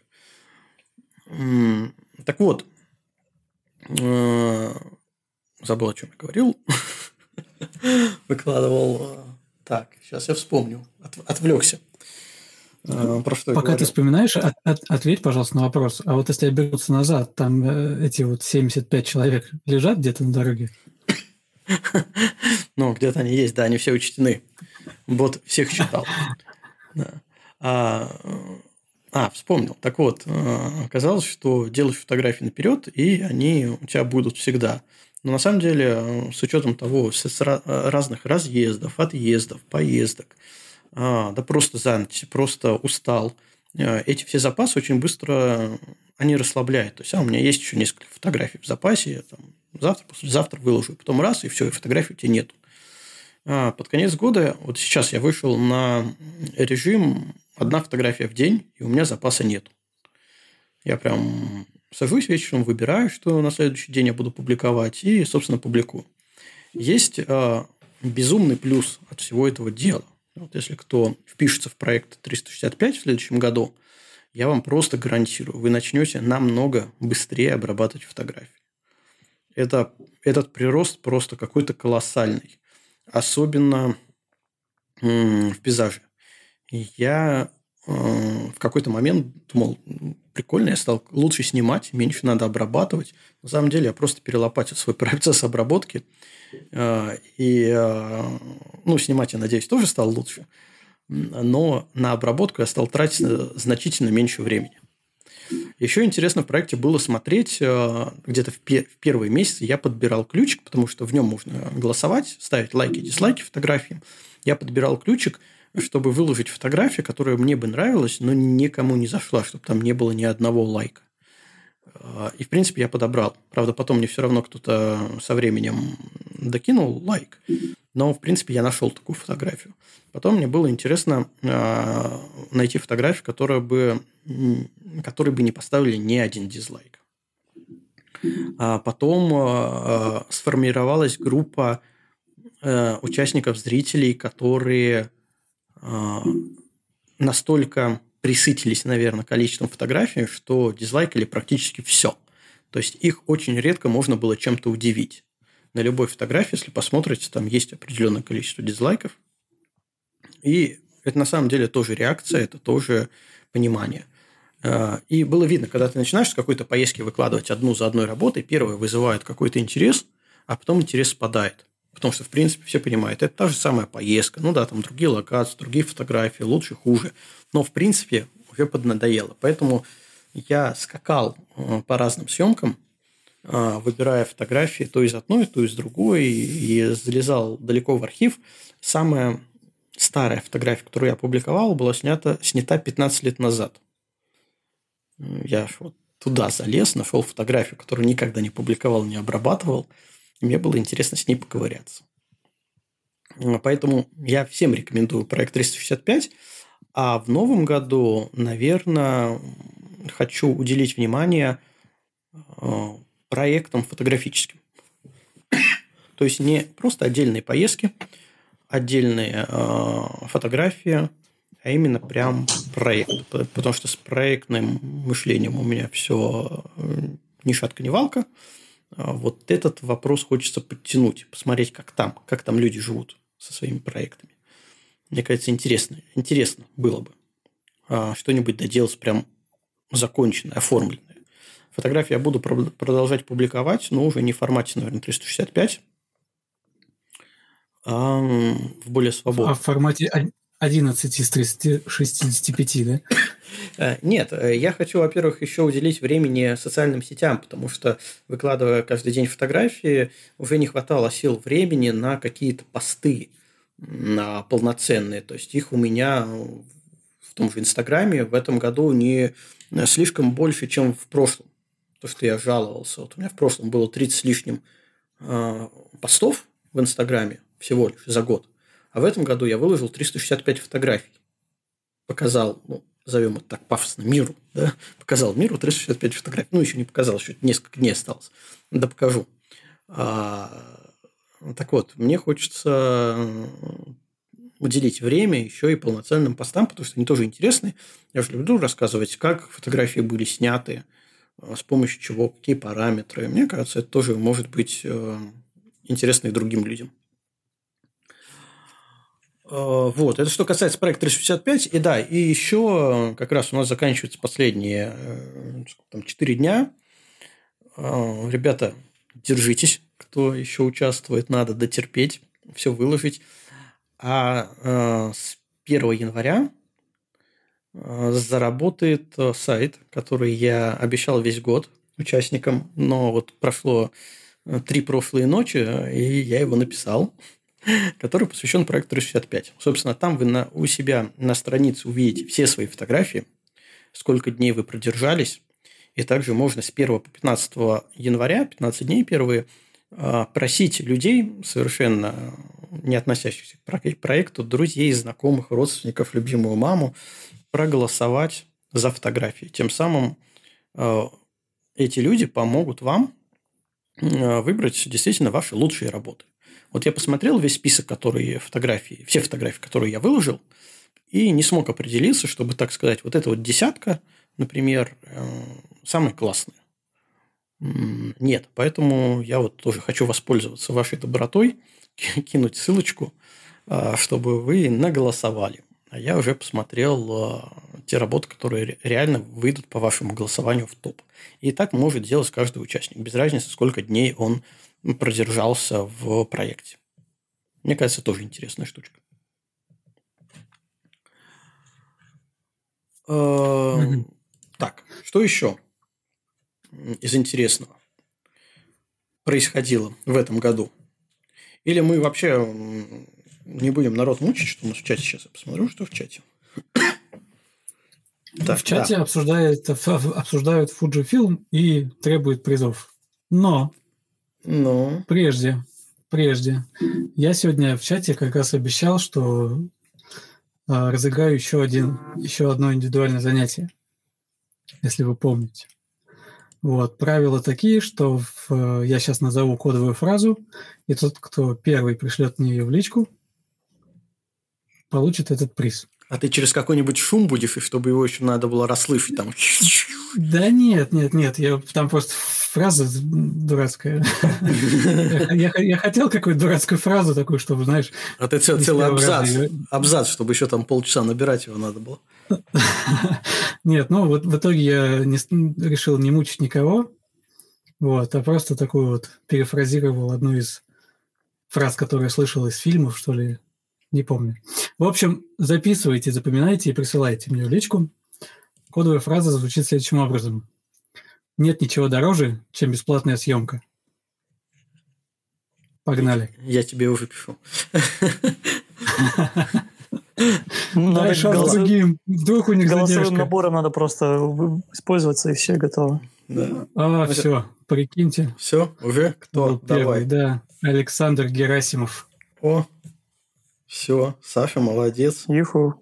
Speaker 1: Так вот, э, забыл, о чем я говорил. Выкладывал. Так, сейчас я вспомню. От, отвлекся.
Speaker 3: Э, про что Пока ты вспоминаешь, от, от, ответь, пожалуйста, на вопрос. А вот если обернуться назад, там э, эти вот 75 человек лежат где-то на дороге?
Speaker 1: Ну, где-то они есть, да, они все учтены. Бот всех считал. А, а, вспомнил. Так вот, э, оказалось, что делаешь фотографии наперед, и они у тебя будут всегда. Но на самом деле, э, с учетом того, с разных разъездов, отъездов, поездок, а, да просто занят, просто устал, э, эти все запасы очень быстро они расслабляют. То есть, а у меня есть еще несколько фотографий в запасе, я там завтра, послезавтра выложу, потом раз, и все, и фотографий у тебя нету. А под конец года, вот сейчас я вышел на режим одна фотография в день, и у меня запаса нет. Я прям сажусь вечером, выбираю, что на следующий день я буду публиковать, и, собственно, публикую. Есть э, безумный плюс от всего этого дела. Вот если кто впишется в проект 365 в следующем году, я вам просто гарантирую, вы начнете намного быстрее обрабатывать фотографии. Это, этот прирост просто какой-то колоссальный. Особенно в пейзаже я в какой-то момент думал, прикольно, я стал лучше снимать, меньше надо обрабатывать. На самом деле я просто перелопатил свой процесс обработки. Э, и э, ну, снимать, я надеюсь, тоже стал лучше. Но на обработку я стал тратить значительно меньше времени. Еще интересно в проекте было смотреть, где-то в, первые месяцы я подбирал ключик, потому что в нем можно голосовать, ставить лайки, дизлайки фотографиям. Я подбирал ключик – чтобы выложить фотографию, которая мне бы нравилась, но никому не зашла, чтобы там не было ни одного лайка. А, и, в принципе, я подобрал. Правда, потом мне все равно кто-то со временем докинул лайк. Но, в принципе, я нашел такую фотографию. Потом мне было интересно а, найти фотографию, которая бы, которой бы не поставили ни один дизлайк. А потом сформировалась группа э, участников, зрителей, которые а, настолько присытились, наверное, количеством фотографий, что дизлайкали практически все. То есть их очень редко можно было чем-то удивить. На любой фотографии, если посмотрите, там есть определенное количество дизлайков. И это на самом деле тоже реакция, это тоже понимание. А, и было видно, когда ты начинаешь с какой-то поездки выкладывать одну за одной работой, первое вызывает какой-то интерес, а потом интерес спадает. Потому что, в принципе, все понимают, это та же самая поездка. Ну да, там другие локации, другие фотографии, лучше, хуже. Но, в принципе, уже поднадоело. Поэтому я скакал э, по разным съемкам, э, выбирая фотографии то из одной, то из другой, и залезал далеко в архив. Самая старая фотография, которую я опубликовал, была снята, снята 15 лет назад. Я вот туда залез, нашел фотографию, которую никогда не публиковал, не обрабатывал – мне было интересно с ней поковыряться. Поэтому я всем рекомендую проект 365. А в новом году, наверное, хочу уделить внимание э, проектам фотографическим. То есть не просто отдельные поездки, отдельные э, фотографии, а именно прям проект. Потому что с проектным мышлением у меня все э, ни шатка, ни валка. А, вот этот вопрос хочется подтянуть, посмотреть, как там, как там люди живут со своими проектами. Мне кажется, интересно, интересно было бы а, что-нибудь доделать прям законченное, оформленное. Фотографии я буду продолжать публиковать, но уже не в формате, наверное, 365, а в более свободном.
Speaker 3: А в формате 11 из 365, да?
Speaker 1: Э, нет, э, я хочу, во-первых, еще уделить времени социальным сетям, потому что, выкладывая каждый день фотографии, уже не хватало сил времени на какие-то посты на полноценные. То есть их у меня в том же Инстаграме в этом году не слишком больше, чем в прошлом. То, что я жаловался. Вот у меня в прошлом было 30 с лишним э, постов в Инстаграме всего лишь за год. А в этом году я выложил 365 фотографий. Показал, ну, назовем это так пафосно, миру, да, показал миру 365 фотографий. Ну, еще не показал, еще несколько дней осталось. Да покажу. А, так вот, мне хочется уделить время еще и полноценным постам, потому что они тоже интересны. Я же люблю рассказывать, как фотографии были сняты, а, с помощью чего, какие параметры. Мне кажется, это тоже может быть э, интересно и другим людям. А, вот, это что касается проекта 365. И да, и еще как раз у нас заканчиваются последние э, там, 4 дня. А, ребята, держитесь, кто еще участвует, надо дотерпеть, все выложить. А э, с 1 января э, заработает сайт, который я обещал весь год участникам, но вот прошло три прошлые ночи, и я его написал который посвящен проекту 365. Собственно, там вы на, у себя на странице увидите все свои фотографии, сколько дней вы продержались, и также можно с 1 по 15 января, 15 дней первые, а, просить людей, совершенно не относящихся к проекту, друзей, знакомых, родственников, любимую маму, проголосовать за фотографии. Тем самым а, эти люди помогут вам а, выбрать действительно ваши лучшие работы. Вот я посмотрел весь список, которые фотографии, все фотографии, которые я выложил, и не смог определиться, чтобы, так сказать, вот эта вот десятка, например, э, самая классная. Нет, поэтому я вот тоже хочу воспользоваться вашей добротой, кинуть ссылочку, а, чтобы вы наголосовали. А я уже посмотрел а, те работы, которые реально выйдут по вашему голосованию в топ. И так может делать каждый участник, без разницы, сколько дней он продержался в проекте. Мне кажется, тоже интересная штучка. Mm-hmm. Так, что еще из интересного происходило в этом году? Или мы вообще не будем народ мучить, что у нас в чате сейчас? Я посмотрю, что в чате.
Speaker 3: Так, в чате да. обсуждают, обсуждают Fujifilm и требуют призов. Но
Speaker 1: ну.
Speaker 3: Прежде, прежде. Я сегодня в чате как раз обещал, что э, разыграю еще один, еще одно индивидуальное занятие, если вы помните. Вот, правила такие, что в, я сейчас назову кодовую фразу, и тот, кто первый пришлет мне ее в личку, получит этот приз.
Speaker 1: А ты через какой-нибудь шум будешь, и чтобы его еще надо было расслышать там?
Speaker 3: Да нет, нет, нет, я там просто фраза дурацкая. я, хотел какую-то дурацкую фразу такую, чтобы, знаешь...
Speaker 1: А ты цел, целый абзац, абзац, чтобы еще там полчаса набирать его надо было.
Speaker 3: Нет, ну вот в итоге я решил не мучить никого, вот, а просто такую вот перефразировал одну из фраз, которые я слышал из фильмов, что ли, не помню. В общем, записывайте, запоминайте и присылайте мне в личку. Кодовая фраза звучит следующим образом. Нет ничего дороже, чем бесплатная съемка. Погнали.
Speaker 1: Я тебе уже пишу.
Speaker 2: Дальше голос... другим. Вдруг у них Голосовым набором надо просто использоваться, и все готово.
Speaker 3: Да. А, все, прикиньте.
Speaker 1: Все, уже кто?
Speaker 3: Давай. да. Александр Герасимов.
Speaker 1: О, все, Саша, молодец.
Speaker 2: Юху.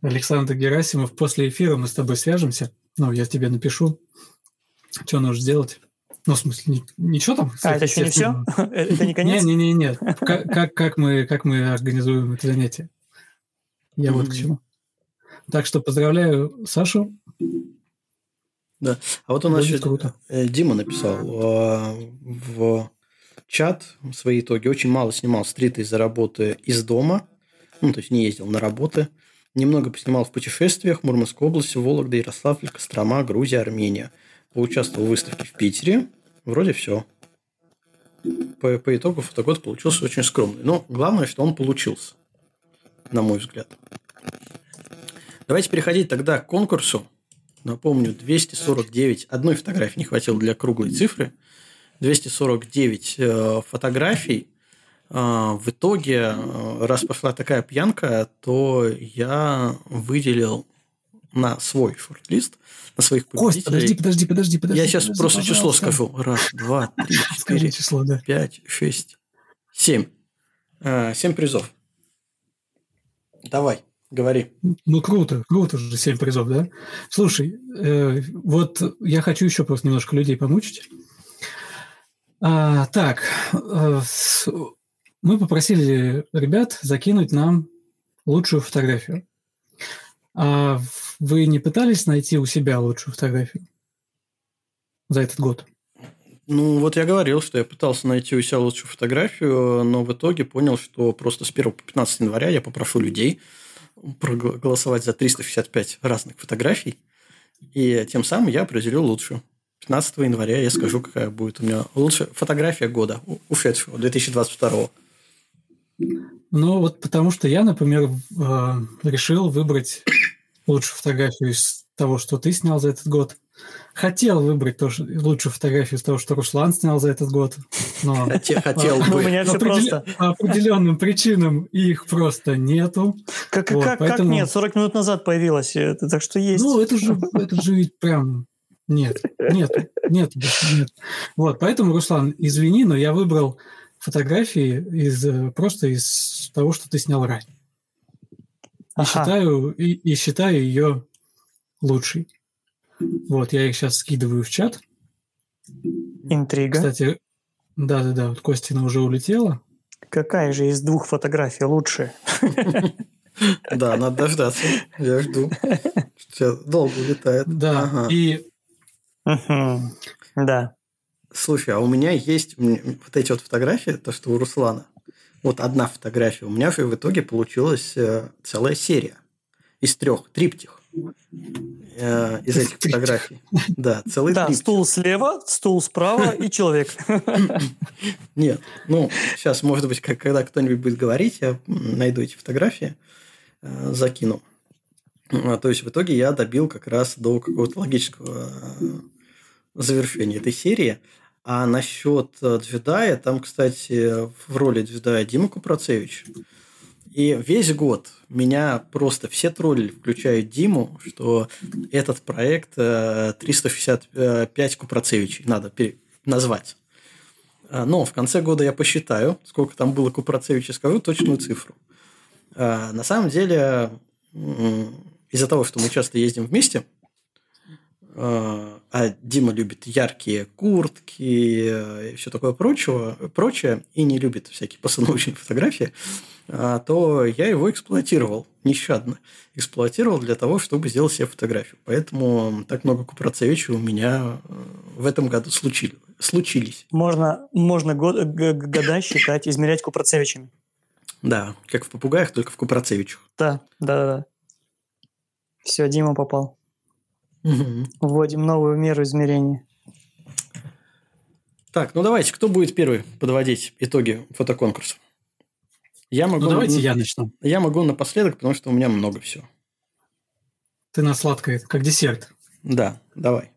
Speaker 3: Александр Герасимов, после эфира мы с тобой свяжемся. Ну, я тебе напишу, что нужно сделать. Ну, в смысле, ничего там?
Speaker 2: А, это еще не все? Это не конец?
Speaker 3: Не, не, не, нет. Как, мы, как мы организуем это занятие? Я вот к чему. Так что поздравляю Сашу.
Speaker 1: Да. А вот у нас э, Дима написал э, в чат свои итоги. Очень мало снимал стриты из-за работы из дома. Ну, то есть не ездил на работы. Немного поснимал в путешествиях. Мурманской области, Вологда, Ярославль, Кострома, Грузия, Армения. Поучаствовал в выставке в Питере. Вроде все. По, по итогу фотогод получился очень скромный. Но главное, что он получился. На мой взгляд. Давайте переходить тогда к конкурсу. Напомню, 249. Одной фотографии не хватило для круглой цифры. 249 э, фотографий. А, в итоге, э, раз пошла такая пьянка, то я выделил на свой шорт-лист, на своих
Speaker 3: Кость, подожди, подожди, подожди, подожди.
Speaker 1: Я сейчас
Speaker 3: подожди,
Speaker 1: просто число скажу. Раз, два, три, четыре, число, да. пять, шесть, Семь. А, семь призов. Давай, говори.
Speaker 3: Ну, круто, круто же, семь призов, да? Слушай, э, вот я хочу еще просто немножко людей помучить. А, так, э, мы попросили ребят закинуть нам лучшую фотографию. А вы не пытались найти у себя лучшую фотографию за этот год?
Speaker 1: Ну, вот я говорил, что я пытался найти у себя лучшую фотографию, но в итоге понял, что просто с 1 по 15 января я попрошу людей проголосовать за 365 разных фотографий, и тем самым я определю лучшую. 15 января я скажу, какая будет у меня лучшая фотография года ушедшего, 2022.
Speaker 3: Ну, вот потому что я, например, э, решил выбрать лучшую фотографию из того, что ты снял за этот год. Хотел выбрать тоже лучшую фотографию из того, что Руслан снял за этот год, но
Speaker 1: хотел
Speaker 2: У
Speaker 1: бы.
Speaker 2: меня все просто.
Speaker 3: по определенным причинам их просто нету.
Speaker 2: Как, нет, 40 минут назад появилась, это, так что есть.
Speaker 3: Ну, это же, это же ведь прям... Нет, нет, нет, нет. Вот, поэтому, Руслан, извини, но я выбрал фотографии из, э, просто из того, что ты снял ранее. И
Speaker 2: Ага.
Speaker 3: считаю, и, и считаю ее лучшей. Вот, я их сейчас скидываю в чат.
Speaker 2: Интрига.
Speaker 3: Кстати, да-да-да, вот Костина уже улетела.
Speaker 2: Какая же из двух фотографий лучше?
Speaker 1: Да, надо дождаться. Я жду. Сейчас долго улетает.
Speaker 3: Да, и.
Speaker 2: Да.
Speaker 1: Слушай, а у меня есть вот эти вот фотографии, то, что у Руслана. Вот одна фотография. У меня же в итоге получилась э, целая серия из трех, триптих э, из этих фотографий. Да, целый
Speaker 2: Да,
Speaker 1: триптих.
Speaker 2: стул слева, стул справа и человек.
Speaker 1: Нет, ну, сейчас, может быть, как- когда кто-нибудь будет говорить, я найду эти фотографии, э, закину. А, То есть, в итоге я добил как раз до какого-то логического завершения этой серии. А насчет э, джедая, там, кстати, в роли джедая Дима Купрацевич. И весь год меня просто все троллили, включая Диму, что этот проект э, 365 Купрацевичей надо назвать. А, Но в конце года я посчитаю, сколько там было Купрацевича, скажу точную цифру. А, На самом деле, из-за того, что мы часто ездим вместе, а Дима любит яркие куртки э, и все такое прочего, прочее, и не любит всякие постановочные фотографии, а, то я его эксплуатировал нещадно. Эксплуатировал для того, чтобы сделать себе фотографию. Поэтому так много Купрацевича у меня э, в этом году случили, случились.
Speaker 2: Можно, можно год- года считать, измерять купроцевичами.
Speaker 1: Да, как в попугаях, только в Купрацевичах.
Speaker 2: Да, да, да. Все, Дима попал.
Speaker 1: Мгм.
Speaker 2: Вводим новую меру измерения.
Speaker 1: Так, ну давайте, кто будет первый подводить итоги фотоконкурса? Я могу,
Speaker 3: Ну, давайте я начну.
Speaker 1: я могу напоследок, потому что у меня много всего.
Speaker 3: Ты на сладкое, как десерт.
Speaker 1: Да, давай.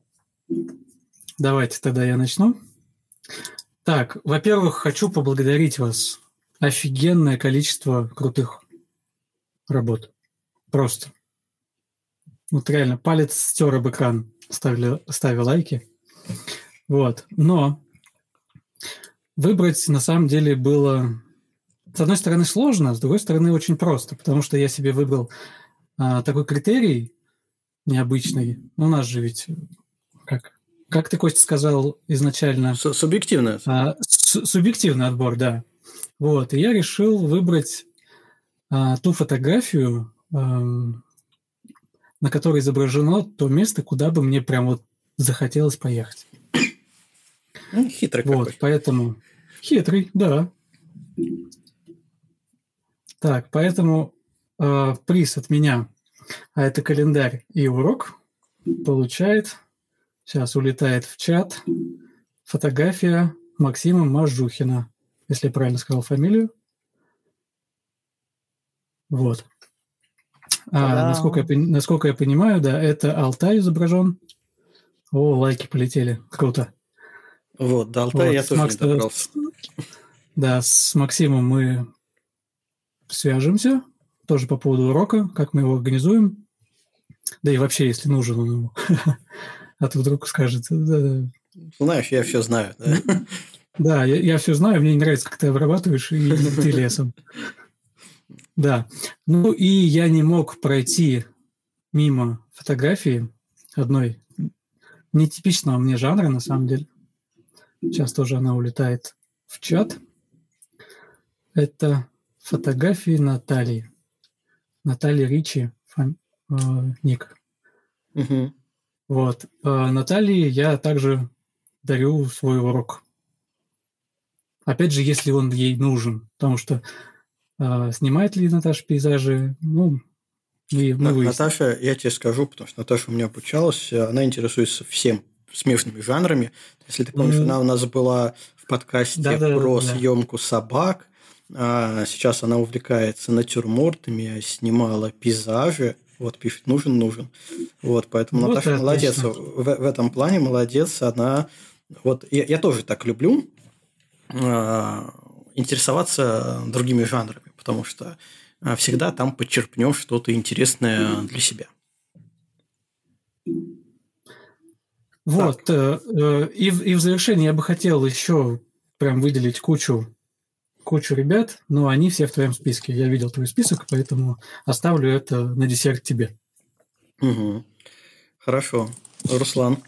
Speaker 3: Давайте тогда я начну. Так, во-первых, хочу поблагодарить вас. Офигенное количество крутых работ. Просто. Вот реально, палец стер об экран, ставили, ставя лайки. Вот. Но выбрать на самом деле было, с одной стороны, сложно, с другой стороны, очень просто, потому что я себе выбрал а, такой критерий необычный. Ну, у нас же ведь как как ты, Костя, сказал изначально,
Speaker 1: Су- Субъективно.
Speaker 3: а, су- субъективный отбор, да. Вот, и я решил выбрать а, ту фотографию, на которой изображено то место, куда бы мне прям вот захотелось поехать.
Speaker 1: Ну, хитрый
Speaker 3: Вот,
Speaker 1: какой.
Speaker 3: поэтому хитрый, да. Так, поэтому э, приз от меня, а это календарь и урок, получает, сейчас улетает в чат, фотография Максима Мажухина, если я правильно сказал фамилию. Вот. А, насколько, я, насколько я понимаю, да, это Алтай изображен. О, лайки полетели. Круто.
Speaker 1: Вот, до Алтая
Speaker 3: Вот,
Speaker 1: я тоже
Speaker 3: Макс-
Speaker 1: не добрался.
Speaker 3: Да, с Максимом мы свяжемся тоже по поводу урока, как мы его организуем. Да и вообще, если нужен он ему. А то вдруг скажет, да, да,
Speaker 1: Знаешь, я все знаю. да.
Speaker 3: Да, я, я все знаю, мне не нравится, как ты обрабатываешь, и ты лесом. Да. Ну и я не мог пройти мимо фотографии одной нетипичного мне жанра, на самом деле. Сейчас тоже она улетает в чат. Это фотографии Натальи. Наталья Ричи, фам... э, ник.
Speaker 1: Угу.
Speaker 3: Вот. А Наталье я также дарю свой урок. Опять же, если он ей нужен, потому что э, снимает ли Наташа пейзажи, ну,
Speaker 1: и мы На, Наташа, я тебе скажу, потому что Наташа у меня обучалась, она интересуется всем смешанными жанрами. Если ты помнишь, mm. она у нас была в подкасте да, да, про да, съемку собак. А сейчас она увлекается натюрмортами, снимала пейзажи. Вот пишет, нужен, нужен. Вот, поэтому вот Наташа молодец. В, в этом плане молодец. Она вот я, я тоже так люблю э, интересоваться другими жанрами, потому что а, всегда там подчерпнешь что-то интересное для себя.
Speaker 3: Вот. Э, э, и, и в завершение я бы хотел еще прям выделить кучу, кучу ребят, но они все в твоем списке. Я видел твой список, поэтому оставлю это на десерт тебе.
Speaker 1: Угу. Хорошо. Руслан.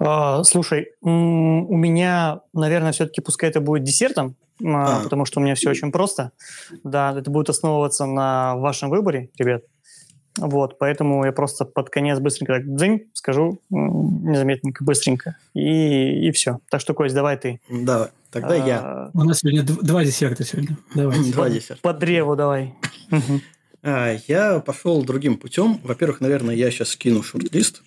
Speaker 2: А, слушай, у меня, наверное, все-таки пускай это будет десертом, а. а. потому что у меня все очень просто. Да, это будет основываться на вашем выборе, ребят. Вот, поэтому я просто под конец быстренько так дзынь скажу, незаметненько, быстренько, и, и все. Так что, Кость, давай ты.
Speaker 1: Давай, тогда а, я.
Speaker 3: У нас сегодня два десерта сегодня. Давай.
Speaker 1: Два десерта.
Speaker 2: По древу давай.
Speaker 1: А, я пошел другим путем. Во-первых, наверное, я сейчас скину шорт-лист.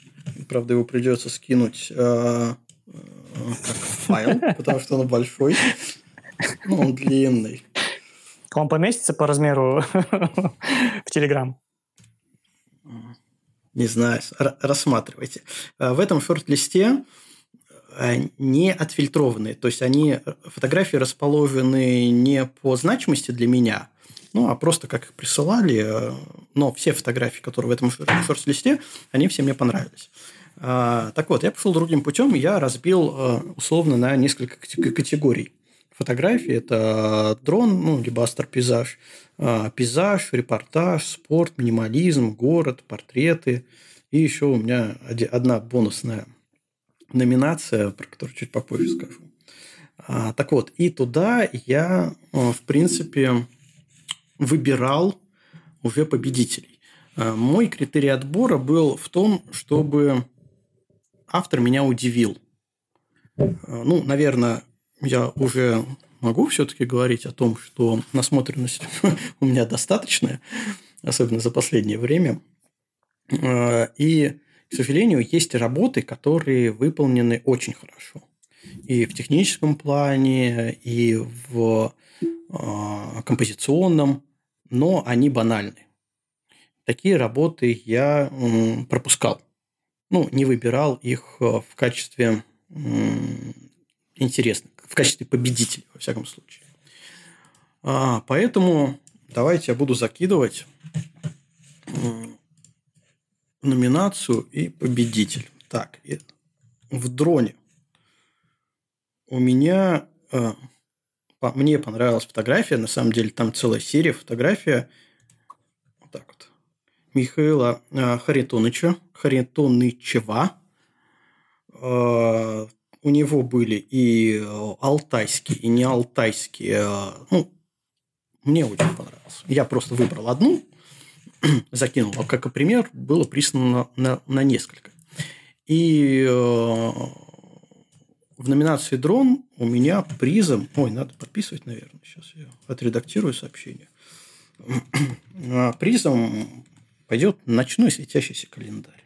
Speaker 1: Правда, его придется скинуть а, как файл, потому что он большой. Ну, он длинный.
Speaker 2: Он поместится по размеру в Телеграм?
Speaker 1: Не знаю, рассматривайте. А, в этом шорт-листе а, не отфильтрованные, то есть они фотографии расположены не по значимости для меня, ну, а просто как их присылали, а, но все фотографии, которые в этом шорт-листе, они все мне понравились. Так вот, я пошел другим путем, я разбил условно на несколько категорий фотографии. Это дрон, ну, либо астропейзаж, а, пейзаж, репортаж, спорт, минимализм, город, портреты. И еще у меня одна бонусная номинация, про которую чуть попозже скажу. А, так вот, и туда я, а, в принципе, выбирал уже победителей. Мой критерий отбора был в том, чтобы автор меня удивил. Ну, наверное, я уже могу все-таки говорить о том, что насмотренность у меня достаточная, особенно за последнее время. А, и, к сожалению, есть работы, которые выполнены очень хорошо. И в техническом плане, и в а, композиционном, но они банальны. Такие работы я пропускал. Ну, не выбирал их в качестве интересных в качестве победителя, во всяком случае. А, поэтому давайте я буду закидывать номинацию и победитель. Так, в дроне у меня э, мне понравилась фотография, на самом деле там целая серия фотография. Вот так вот. Михаила э, Харитоныча, Харитонычева. У него были и э, алтайские, и не алтайские. Э, ну, мне очень понравилось. Я просто выбрал одну, закинул. А как пример было прислано на, на, на несколько. И э, в номинации «Дрон» у меня призом... Ой, надо подписывать, наверное. Сейчас я отредактирую сообщение. А призом пойдет ночной светящийся календарь.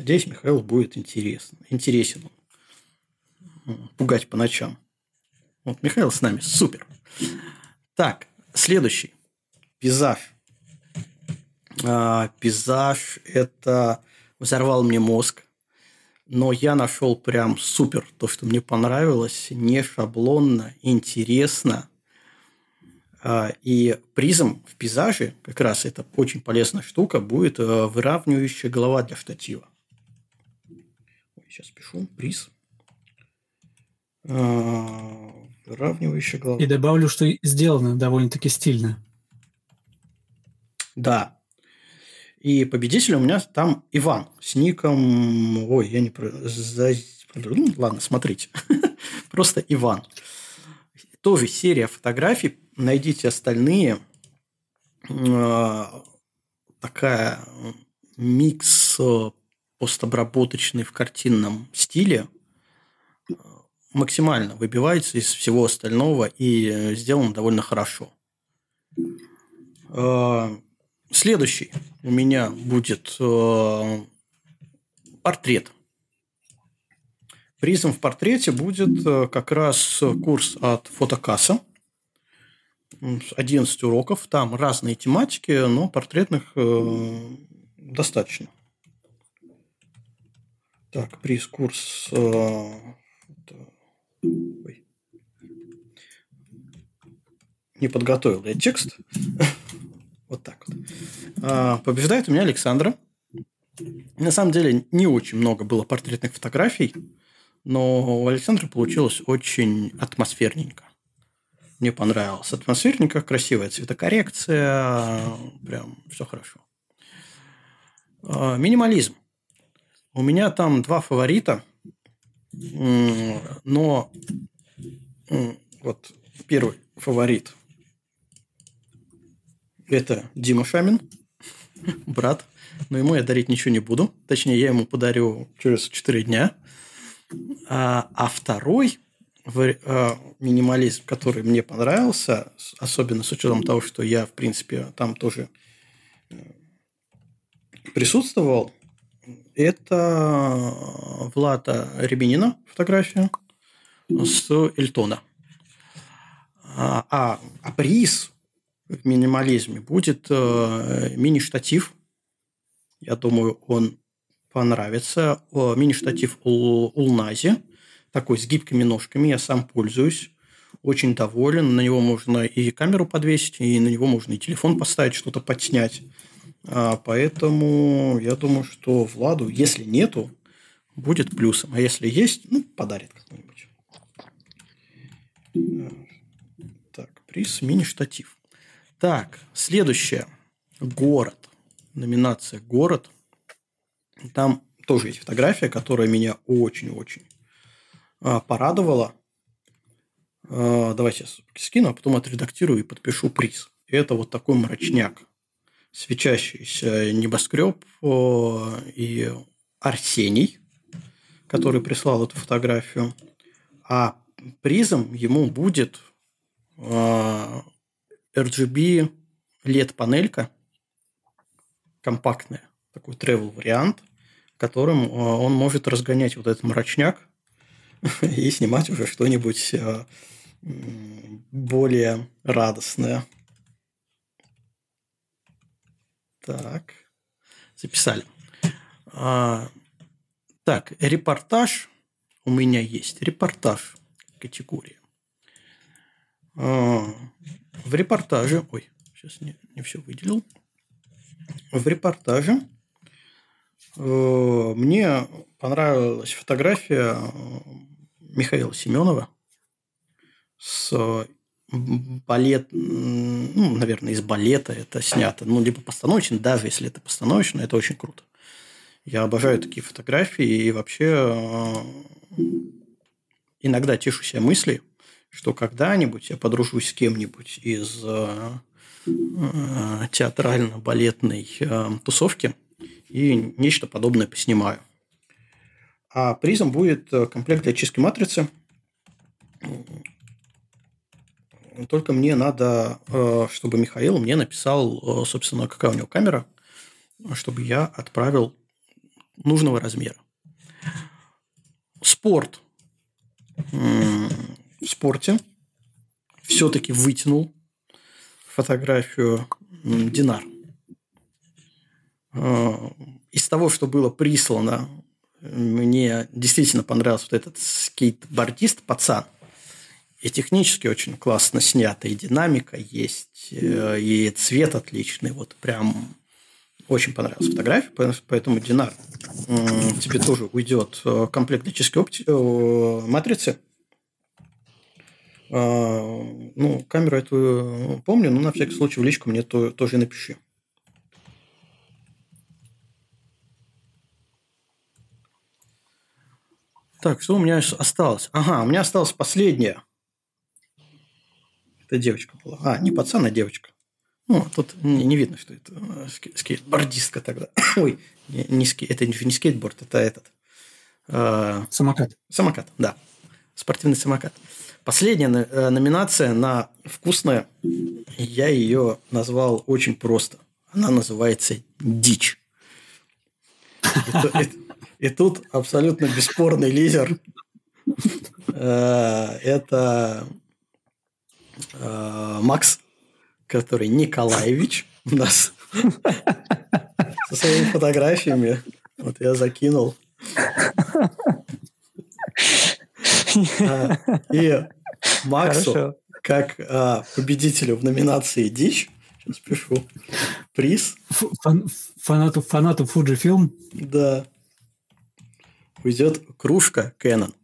Speaker 1: Надеюсь, Михаил будет интересно, интересен. Пугать по ночам. Вот Михаил с нами. Супер. Так, следующий. Пейзаж. А, пейзаж – это взорвал мне мозг. Но я нашел прям супер то, что мне понравилось. Не шаблонно, интересно. А, и призом в пейзаже, как раз это очень полезная штука, будет э, выравнивающая голова для штатива. Сейчас пишу. Приз. А, выравнивающая голова.
Speaker 3: И добавлю, что сделано довольно-таки стильно.
Speaker 1: Да. И победитель у меня там Иван с ником... Ой, я не... Ну, ладно, смотрите. Просто Иван. Тоже серия фотографий. Найдите остальные. А, Такая микс э, постобработочный в картинном стиле э, максимально выбивается из всего остального и э, сделано довольно хорошо. Э, Следующий у меня будет портрет. Призом в портрете будет как раз курс от фотокасса. М, с 11 уроков. Там разные тематики, но портретных достаточно. Так, приз курс. э, ой. Не подготовил я текст. Вот так вот. А, Побеждает у меня Александра. На самом деле не очень много было портретных фотографий, но у Александра получилось очень атмосферненько. Мне понравилось. Атмосферненько, красивая цветокоррекция, прям все хорошо. А, Минимализм. У меня там два фаворита, но вот первый фаворит это Дима Шамин, брат. Но ему я дарить ничего не буду. Точнее, я ему подарю через 4 дня. А, а второй а, минимализм, который мне понравился, особенно с учетом того, что я, в принципе, там тоже э, присутствовал, это Влада Рябинина фотография с Эльтона. А, а, а приз в минимализме будет э, мини-штатив. Я думаю, он понравится. О, Мини-штатив Ул- Улнази. Такой с гибкими ножками. Я сам пользуюсь. Очень доволен. На него можно и камеру подвесить, и на него можно и телефон поставить, что-то подснять. А, Поэтому я думаю, что Владу, если нету, будет плюсом. А если есть, ну, подарит какой-нибудь. Э, Так, приз мини-штатив. Так, следующее. Город. Номинация «Город». Там тоже есть фотография, которая меня очень-очень а, порадовала. А, давайте я скину, а потом отредактирую и подпишу приз. Это вот такой мрачняк. Свечащийся небоскреб и Арсений, который прислал эту фотографию. А призом ему будет а, RGB LED-панелька компактная, такой travel вариант, которым э, он может разгонять вот этот мрачняк и снимать уже что-нибудь м, более радостное. Так, записали. А, Так, репортаж. У меня есть репортаж категория. А, В репортаже... Ой, сейчас не, не все выделил. В репортаже э, мне понравилась фотография э, Михаила Семенова с балет, ну, наверное, из балета это снято, ну, либо постановочно, даже если это постановочно, это очень круто. Я обожаю такие фотографии и вообще э, иногда тешу себя мысли, что когда-нибудь я подружусь с кем-нибудь из э, э, театрально-балетной тусовки и нечто подобное поснимаю. А призом будет комплект для очистки матрицы. Только мне надо, э, чтобы Михаил мне написал, э, собственно, какая у него камера, чтобы я отправил нужного размера. Спорт. В спорте все-таки вытянул фотографию Динар. Э, Из того, что было прислано, мне действительно понравился вот этот скейтбордист, пацан. И технически очень классно снято, и динамика есть, э, и цвет отличный. Вот прям очень понравилась фотография, поэтому- Динар, тебе тоже уйдет э, комплект очистки опти- э, матрицы Ну, камеру эту помню, но на всякий случай в личку мне то, тоже напиши. Так, что у меня осталось? Ага, у меня осталось последнее. Это девочка была. А, не пацан, а девочка. Ну, тут не, не видно, что это э, скейтбордистка тогда. Ой, не, не ски, это не скейтборд, это этот.
Speaker 3: Э, самокат.
Speaker 1: Самокат, да. Спортивный самокат. Последняя э, номинация на вкусное. Я ее назвал очень просто. Она называется «Дичь». И тут абсолютно бесспорный лидер. Э, это Макс, который Николаевич у нас со своими фотографиями. Вот я закинул. А, и Максу, как а, победителю в номинации «Дичь», сейчас пишу, приз.
Speaker 3: Фан, фанату, фанату Fujifilm?
Speaker 1: Да уйдет кружка Canon.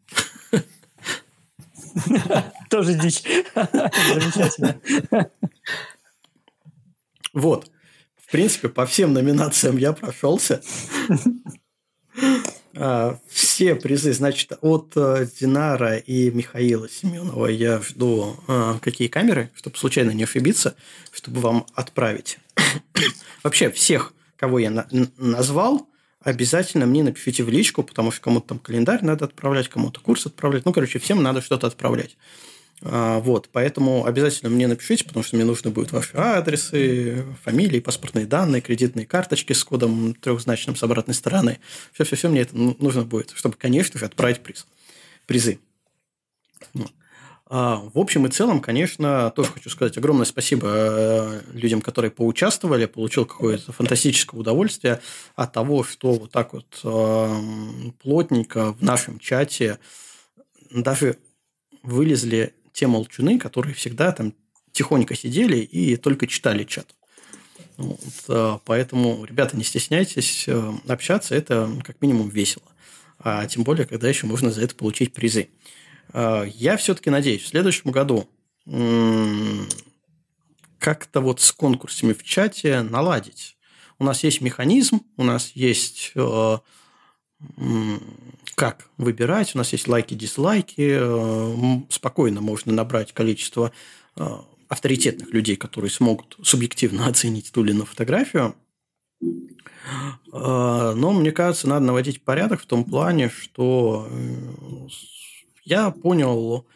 Speaker 2: Тоже дичь. Замечательно.
Speaker 1: Вот. В принципе, по всем номинациям я прошелся. А, все призы, значит, от э, Динара и Михаила Семенова я жду а, какие камеры, чтобы случайно не ошибиться, чтобы вам отправить. Вообще, всех, кого я назвал, обязательно мне напишите в личку, потому что кому-то там календарь надо отправлять, кому-то курс отправлять. Ну, короче, всем надо что-то отправлять. А, вот, поэтому обязательно мне напишите, потому что мне нужны будут ваши адресы, фамилии, паспортные данные, кредитные карточки с кодом трехзначным с обратной стороны. Все-все-все мне это нужно будет, чтобы, конечно же, отправить приз. Призы. Вот. А, в общем и целом, конечно, тоже хочу сказать огромное спасибо э, людям, которые поучаствовали, получил какое-то фантастическое удовольствие от того, что вот так вот э, плотненько в нашем чате даже вылезли те молчуны, которые всегда там тихонько сидели и только читали чат. Вот, э, поэтому, ребята, не стесняйтесь общаться, это как минимум весело. А тем более, когда еще можно за это получить призы. А, я все-таки надеюсь, в следующем году как-то вот с конкурсами в чате наладить. У нас есть механизм, у нас есть э, как выбирать, у нас есть лайки, дизлайки, э, спокойно можно набрать количество э, авторитетных людей, которые смогут субъективно оценить ту или иную фотографию. Но мне кажется, надо наводить порядок в том плане, что я понял,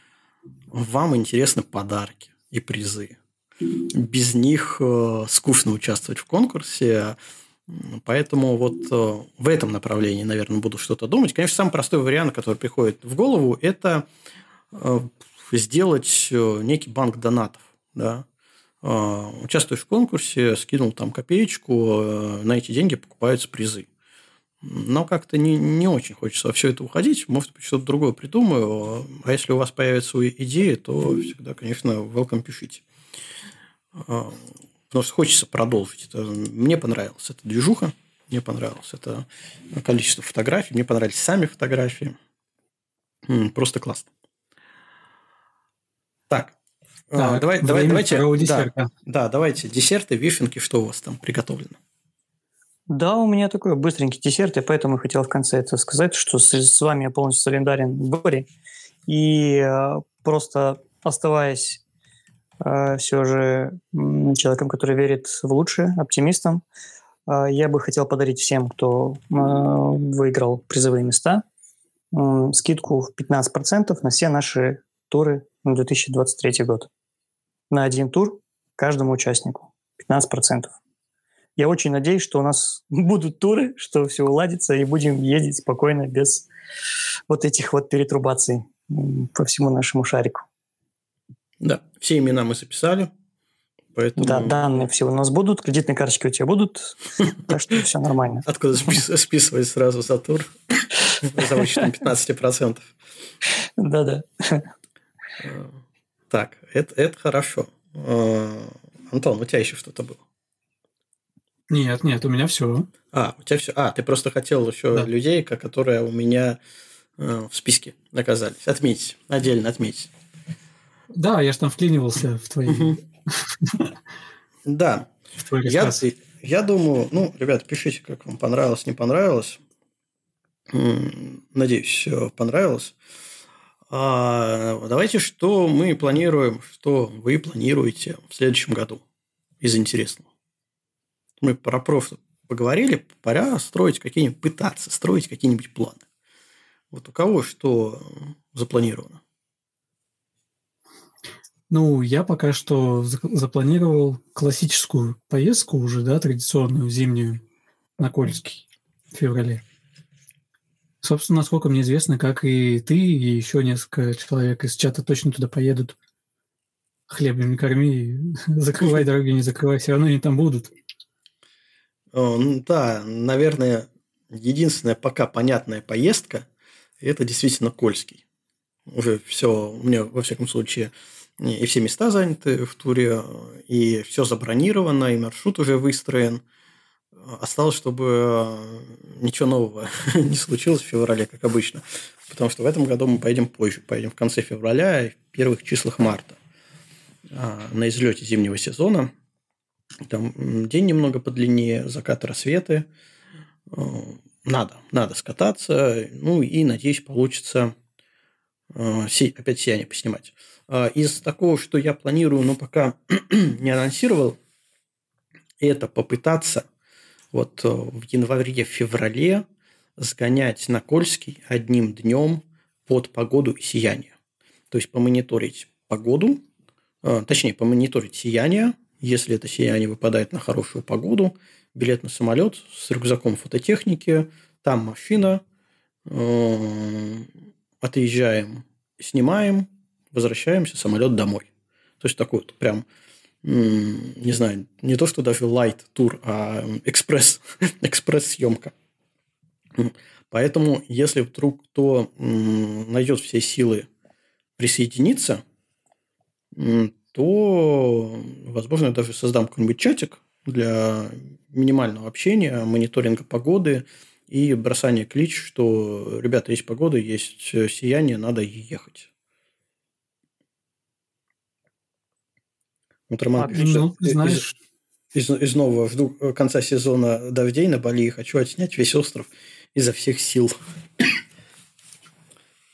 Speaker 1: вам интересны подарки и призы. Без них э, скучно участвовать в конкурсе. Поэтому вот э, в этом направлении, наверное, буду что-то думать. Конечно, самый простой вариант, который приходит в голову, это э, сделать некий банк донатов. Да? Участвуешь в конкурсе, скинул там копеечку, на эти деньги покупаются призы. Но как-то не, не очень хочется во все это уходить. Может быть, что-то другое придумаю. А если у вас появятся идеи, то всегда, конечно, welcome пишите. А, потому что хочется продолжить. Это, мне понравилась эта движуха. Мне понравилось это количество фотографий. Мне понравились сами фотографии. Просто классно. Так. А, так давай, давай, давайте, да, да, давайте десерты, вишенки, что у вас там приготовлено?
Speaker 2: Да, у меня такой быстренький десерт, и поэтому я хотел в конце это сказать, что с, с вами я полностью солидарен в выборе. И э, просто оставаясь э, все же человеком, который верит в лучшее, оптимистом, э, я бы хотел подарить всем, кто э, выиграл призовые места, скидку в 15% на все наши туры на 2023 год. На один тур каждому участнику. 15%. Я очень надеюсь, что у нас будут туры, что все уладится, и будем ездить спокойно, без вот этих вот перетрубаций по всему нашему шарику.
Speaker 1: Да, все имена мы записали.
Speaker 2: Поэтому... Да, данные все у нас будут, кредитные карточки у тебя будут, так что все нормально.
Speaker 1: Откуда списывать сразу за тур? За вычетом 15%.
Speaker 2: Да-да.
Speaker 1: Так, это, это хорошо. А, Антон, у тебя еще что-то было?
Speaker 3: Нет, нет, у меня все.
Speaker 1: А, у тебя все. А, ты просто хотел еще да. людей, которые у меня э, в списке оказались. Отметить, отдельно отметить.
Speaker 3: Да, я же там вклинивался в твои...
Speaker 1: Да. Я, я думаю, ну, ребята, пишите, как вам понравилось, не понравилось. Надеюсь, понравилось. А давайте, что мы планируем, что вы планируете в следующем году из интересного. Мы про проф поговорили, пора строить какие-нибудь, пытаться строить какие-нибудь планы. Вот у кого что запланировано?
Speaker 3: Ну, я пока что запланировал классическую поездку уже, да, традиционную, зимнюю, на Кольский в феврале. Собственно, насколько мне известно, как и ты, и еще несколько человек из чата точно туда поедут. Хлебом не корми, закрывай дороги, не закрывай, все равно они там будут.
Speaker 1: Ну да, наверное, единственная пока понятная поездка – это действительно Кольский. Уже все, у меня, во всяком случае, и все места заняты в туре, и все забронировано, и маршрут уже выстроен. Осталось, чтобы ничего нового не случилось в феврале, как обычно. Потому что в этом году мы поедем позже. Поедем в конце февраля и в первых числах марта. А, на излете зимнего сезона. Там день немного подлиннее, закат рассветы. Надо, надо скататься. Ну и, надеюсь, получится опять сияние поснимать. А, из такого, что я планирую, но пока не анонсировал, это попытаться вот э, в январе-феврале сгонять на Кольский одним днем под погоду и сияние. То есть помониторить погоду, э, точнее, помониторить сияние, если это сияние выпадает на хорошую погоду, билет на самолет с рюкзаком фототехники, там машина, э, отъезжаем, снимаем, возвращаемся, самолет домой. То есть такой вот прям, не знаю, не то, что даже light тур, а экспресс, экспресс-съемка. Поэтому, если вдруг кто найдет все силы присоединиться, то, возможно, я даже создам какой-нибудь чатик для минимального общения, мониторинга погоды и бросания клич, что, ребята, есть погода, есть сияние, надо ехать. Вот Роман пишет, ну, знаешь... из, из, из нового жду конца сезона дождей на Бали и хочу отснять весь остров изо всех сил.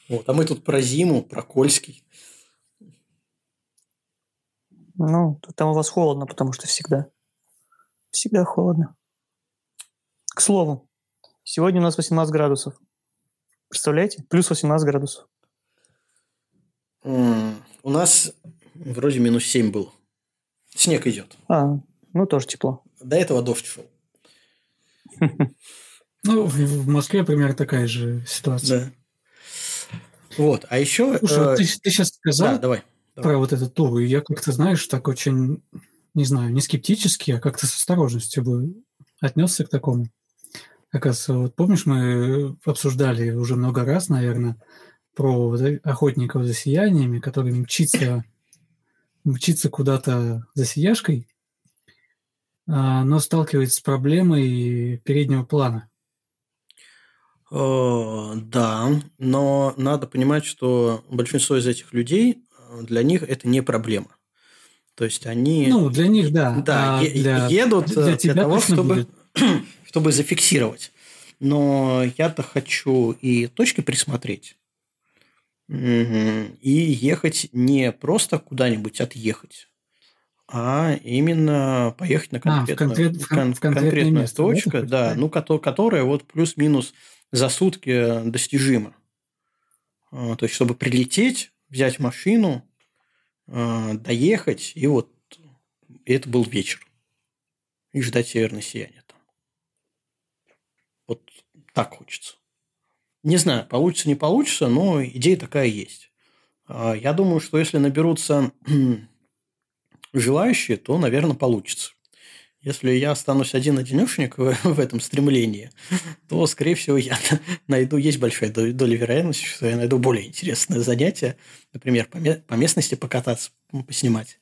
Speaker 1: Вот, а мы тут про зиму, про Кольский.
Speaker 2: Ну, там у вас холодно, потому что всегда. Всегда холодно. К слову, сегодня у нас 18 градусов. Представляете? Плюс 18 градусов.
Speaker 1: Mm, у нас вроде минус 7 было. Снег идет.
Speaker 2: А, ну тоже тепло.
Speaker 1: До этого дождь шел.
Speaker 3: Ну, в Москве примерно такая же ситуация. Да.
Speaker 1: Вот, а еще...
Speaker 3: Слушай, э... ты, ты сейчас сказал да, давай, давай. про вот этот тур, и я как-то, знаешь, так очень, не знаю, не скептически, а как-то с осторожностью бы отнесся к такому. Как раз, вот помнишь, мы обсуждали уже много раз, наверное, про вот охотников за сияниями, которые мчится мчится куда-то за сияшкой, а, но сталкивается с проблемой переднего плана.
Speaker 1: Да, но надо понимать, что большинство из этих людей, для них это не проблема. То есть они...
Speaker 3: Ну, для них, да.
Speaker 1: Да, а е- для, едут для, для того, чтобы, чтобы зафиксировать. Но я-то хочу и точки присмотреть. И ехать не просто куда-нибудь отъехать, а именно поехать на конкретную, а, в конкрет, в кон, в конкретную место, точку, да, да ну, которая вот плюс-минус за сутки достижима. А, то есть, чтобы прилететь, взять машину, а, доехать, и вот и это был вечер. И ждать северное сияние там. Вот так хочется. Не знаю, получится, не получится, но идея такая есть. А, я думаю, что если наберутся желающие, то, наверное, получится. Если я останусь один-одинешник в этом стремлении, то, скорее всего, я найду, есть большая доля вероятности, что я найду более интересное занятие, например, по местности покататься, поснимать,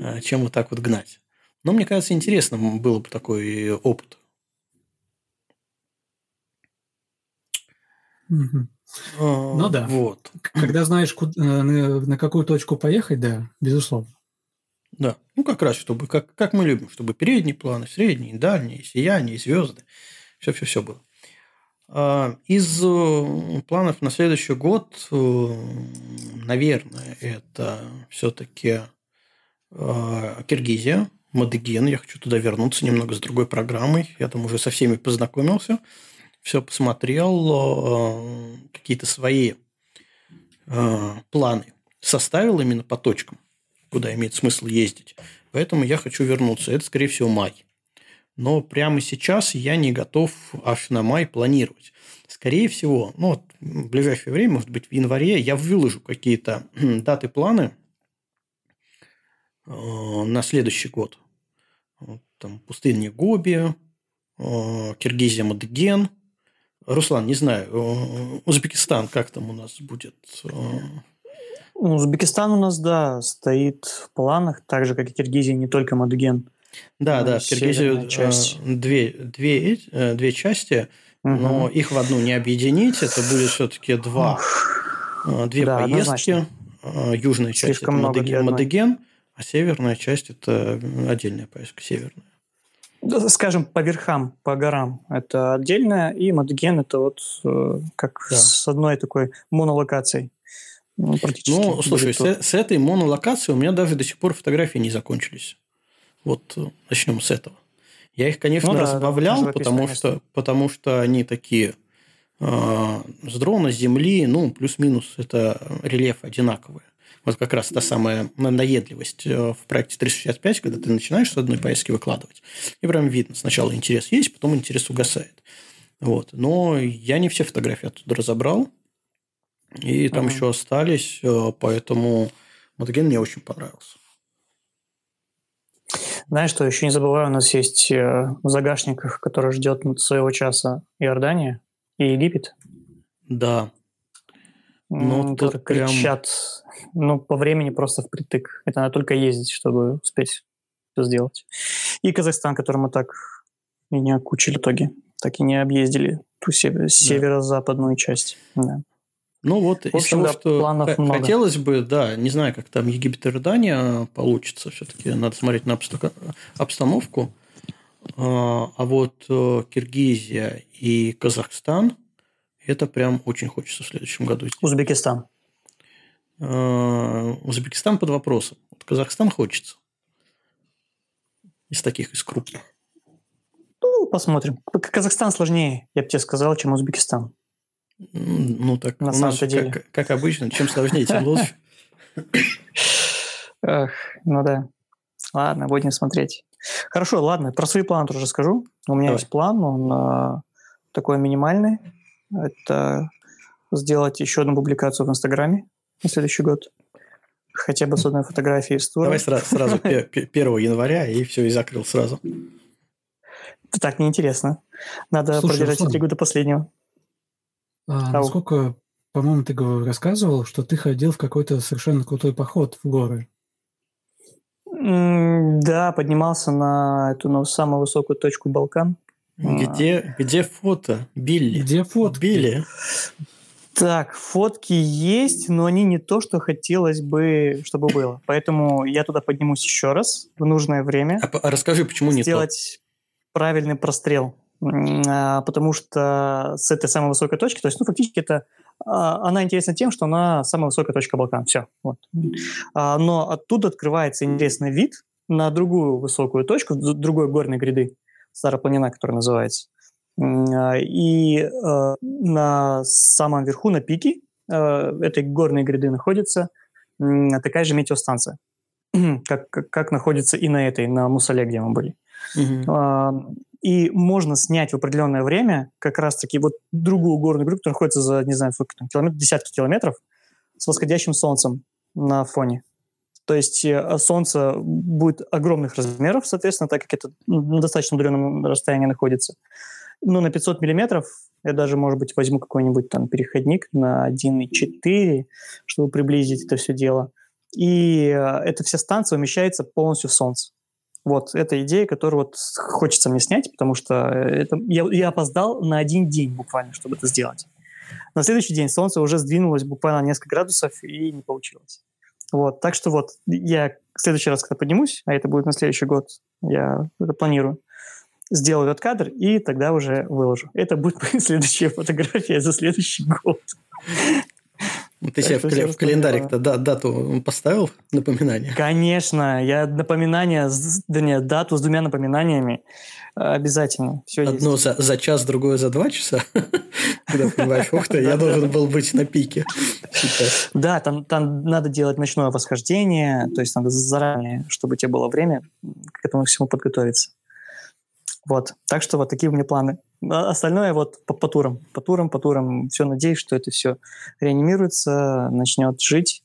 Speaker 1: а, чем вот так вот гнать. Но мне кажется, интересным было бы такой опыт.
Speaker 3: Мгм. Ну да.
Speaker 1: Вот.
Speaker 3: Когда знаешь, куда- э, на, на какую точку поехать, да, безусловно.
Speaker 1: Да. Ну, как раз, чтобы, как, как мы любим, чтобы передние планы, средние, дальние, сияние, звезды. Все-все-все было. А, Из э, планов на следующий год, э, наверное, это все-таки Киргизия, Мадыген. Я хочу туда вернуться немного с другой программой. Я там уже со всеми познакомился, все посмотрел, э, какие-то свои э, планы составил именно по точкам, куда имеет смысл ездить. Поэтому я хочу вернуться. Это, скорее всего, май. Но прямо сейчас я не готов аж на май планировать. Скорее всего, ну, вот в ближайшее время, может быть, в январе я выложу какие-то даты, планы э, на следующий год. Вот Там пустыня Гоби, Киргизия, Мадыген. Руслан, не знаю, э, Узбекистан как там у нас будет? Э,
Speaker 2: Ну, Узбекистан у нас, да, стоит в планах, так же, как и Киргизия, не только Мадуген.
Speaker 1: Да,
Speaker 2: Ну,
Speaker 1: да, в Киргизию
Speaker 2: часть.
Speaker 1: э, две, две, э, две части,
Speaker 2: Мгм.
Speaker 1: но их в одну не объединить. Это будет все-таки два, э, две
Speaker 2: Да,
Speaker 1: поездки.
Speaker 2: однозначно.
Speaker 1: Э, Южная часть
Speaker 2: Слишком
Speaker 1: это Мадыген. Мадыген, а северная часть это отдельная поездка северная.
Speaker 2: Скажем, по верхам, по горам. Это отдельное, и Мадуген это вот э, как
Speaker 1: Да.
Speaker 2: с одной такой монолокацией. Ну.
Speaker 1: Ну, слушай,
Speaker 2: будет тут.
Speaker 1: с, с этой монолокацией у меня даже до сих пор фотографии не закончились. Вот э, начнем с этого. Я их, конечно,
Speaker 2: Ну да,
Speaker 1: разбавлял, потому
Speaker 2: место.
Speaker 1: что, потому что они такие э, с дрона, с земли, ну, плюс-минус, это рельеф одинаковые. Вот как раз та самая надоедливость э, в проекте 365, когда ты начинаешь с одной поездки выкладывать, и прям видно, сначала интерес есть, потом интерес угасает. Вот. Но я не все фотографии оттуда разобрал, и там
Speaker 2: Ага.
Speaker 1: еще остались, э, поэтому Мотоген мне очень понравился.
Speaker 2: Знаешь, что еще не забываю, у нас есть э, в загашниках, который ждет своего часа Иордания и Египет.
Speaker 1: Да, Ну, тут
Speaker 2: которые
Speaker 1: прям-
Speaker 2: кричат, ну, по времени просто впритык. Это надо только ездить, чтобы успеть все сделать. И Казахстан, который мы так и не окучили в итоге. Так и не объездили ту север- северо-западную часть. Да.
Speaker 1: Ну вот из
Speaker 2: общем,
Speaker 1: того,
Speaker 2: да,
Speaker 1: что
Speaker 2: планов много.
Speaker 1: хотелось бы, да, не знаю, как там Египет и Иордания получится, все-таки надо смотреть на обста- обстановку. А а вот э, Киргизия и Казахстан, это прям очень хочется в следующем году.
Speaker 2: Узбекистан.
Speaker 1: Э, Узбекистан под вопросом. Вот Казахстан хочется. Из таких, из крупных.
Speaker 2: Ну, посмотрим. Казахстан сложнее, я бы тебе сказал, чем Узбекистан.
Speaker 1: Ну, так
Speaker 2: На самом-то деле.
Speaker 1: как, как обычно, чем сложнее, тем лучше.
Speaker 2: Эх, ну да. Ладно, будем смотреть. Хорошо, ладно, про свои планы тоже скажу. У меня
Speaker 1: Давай.
Speaker 2: есть план, он а, такой минимальный. Это сделать еще одну публикацию в Инстаграме на следующий год. Хотя бы с одной фотографией из тура.
Speaker 1: Давай сразу, сразу 1 января, и все, и закрыл сразу.
Speaker 2: Это так неинтересно. Надо
Speaker 3: Слушай,
Speaker 2: продержать
Speaker 3: Руслан.
Speaker 2: интригу до последнего.
Speaker 3: А,
Speaker 2: Ау.
Speaker 3: насколько, по-моему, ты рассказывал, что ты ходил в какой-то совершенно крутой поход в горы.
Speaker 2: Да, поднимался на эту на самую высокую точку Балкан.
Speaker 1: Где, где фото? Билли.
Speaker 3: Где фотки?
Speaker 1: Билли.
Speaker 2: Так, фотки есть, но они не то, что хотелось бы, чтобы было. Поэтому я туда поднимусь еще раз в нужное время.
Speaker 1: А, а расскажи, почему не
Speaker 2: сделать правильный прострел. А, Потому что с этой самой высокой точки, то есть, ну, фактически это а, она интересна тем, что она самая высокая точка Балкан. Все. Вот. А, Но оттуда открывается интересный вид на другую высокую точку, другой горной гряды, Старая Планина, которая называется. А, И э, на самом верху, на пике э, этой горной гряды находится такая же метеостанция, как, как, как находится и на этой, на Мусале, где мы были. А, И можно снять в определенное время как раз-таки вот другую горную группу, которая находится за, не знаю, сколько там, километр, десятки километров с восходящим солнцем на фоне. То есть э, солнце будет огромных размеров, соответственно, так как это ну, на достаточно удаленном расстоянии находится. Но на 500 миллиметров я даже, может быть, возьму какой-нибудь там переходник на 1,4, чтобы приблизить это все дело. И э, эта вся станция умещается полностью в солнце. Вот, это идея, которую вот хочется мне снять, потому что это, я, я опоздал на один день буквально, чтобы это сделать. На следующий день солнце уже сдвинулось буквально на несколько градусов и не получилось. Вот, так что вот я в следующий раз, когда поднимусь, а это будет на следующий год, я это планирую, сделаю этот кадр и тогда уже выложу. Это будет следующая фотография за следующий год.
Speaker 1: Ты себе в, в календарик-то да, дату поставил напоминание?
Speaker 2: Конечно, я напоминание, да нет, дату с двумя напоминаниями обязательно. Все
Speaker 1: Одно
Speaker 2: есть.
Speaker 1: за, за час, другое за два часа. Когда понимаешь, ух ты, я должен был быть на пике сейчас.
Speaker 2: Да, там, там надо делать ночное восхождение, то есть надо заранее, чтобы у тебя было время к этому всему подготовиться. Вот. Так что вот такие у меня планы. А остальное вот по, по турам. По турам, по турам. Все надеюсь, что это все реанимируется, начнет жить,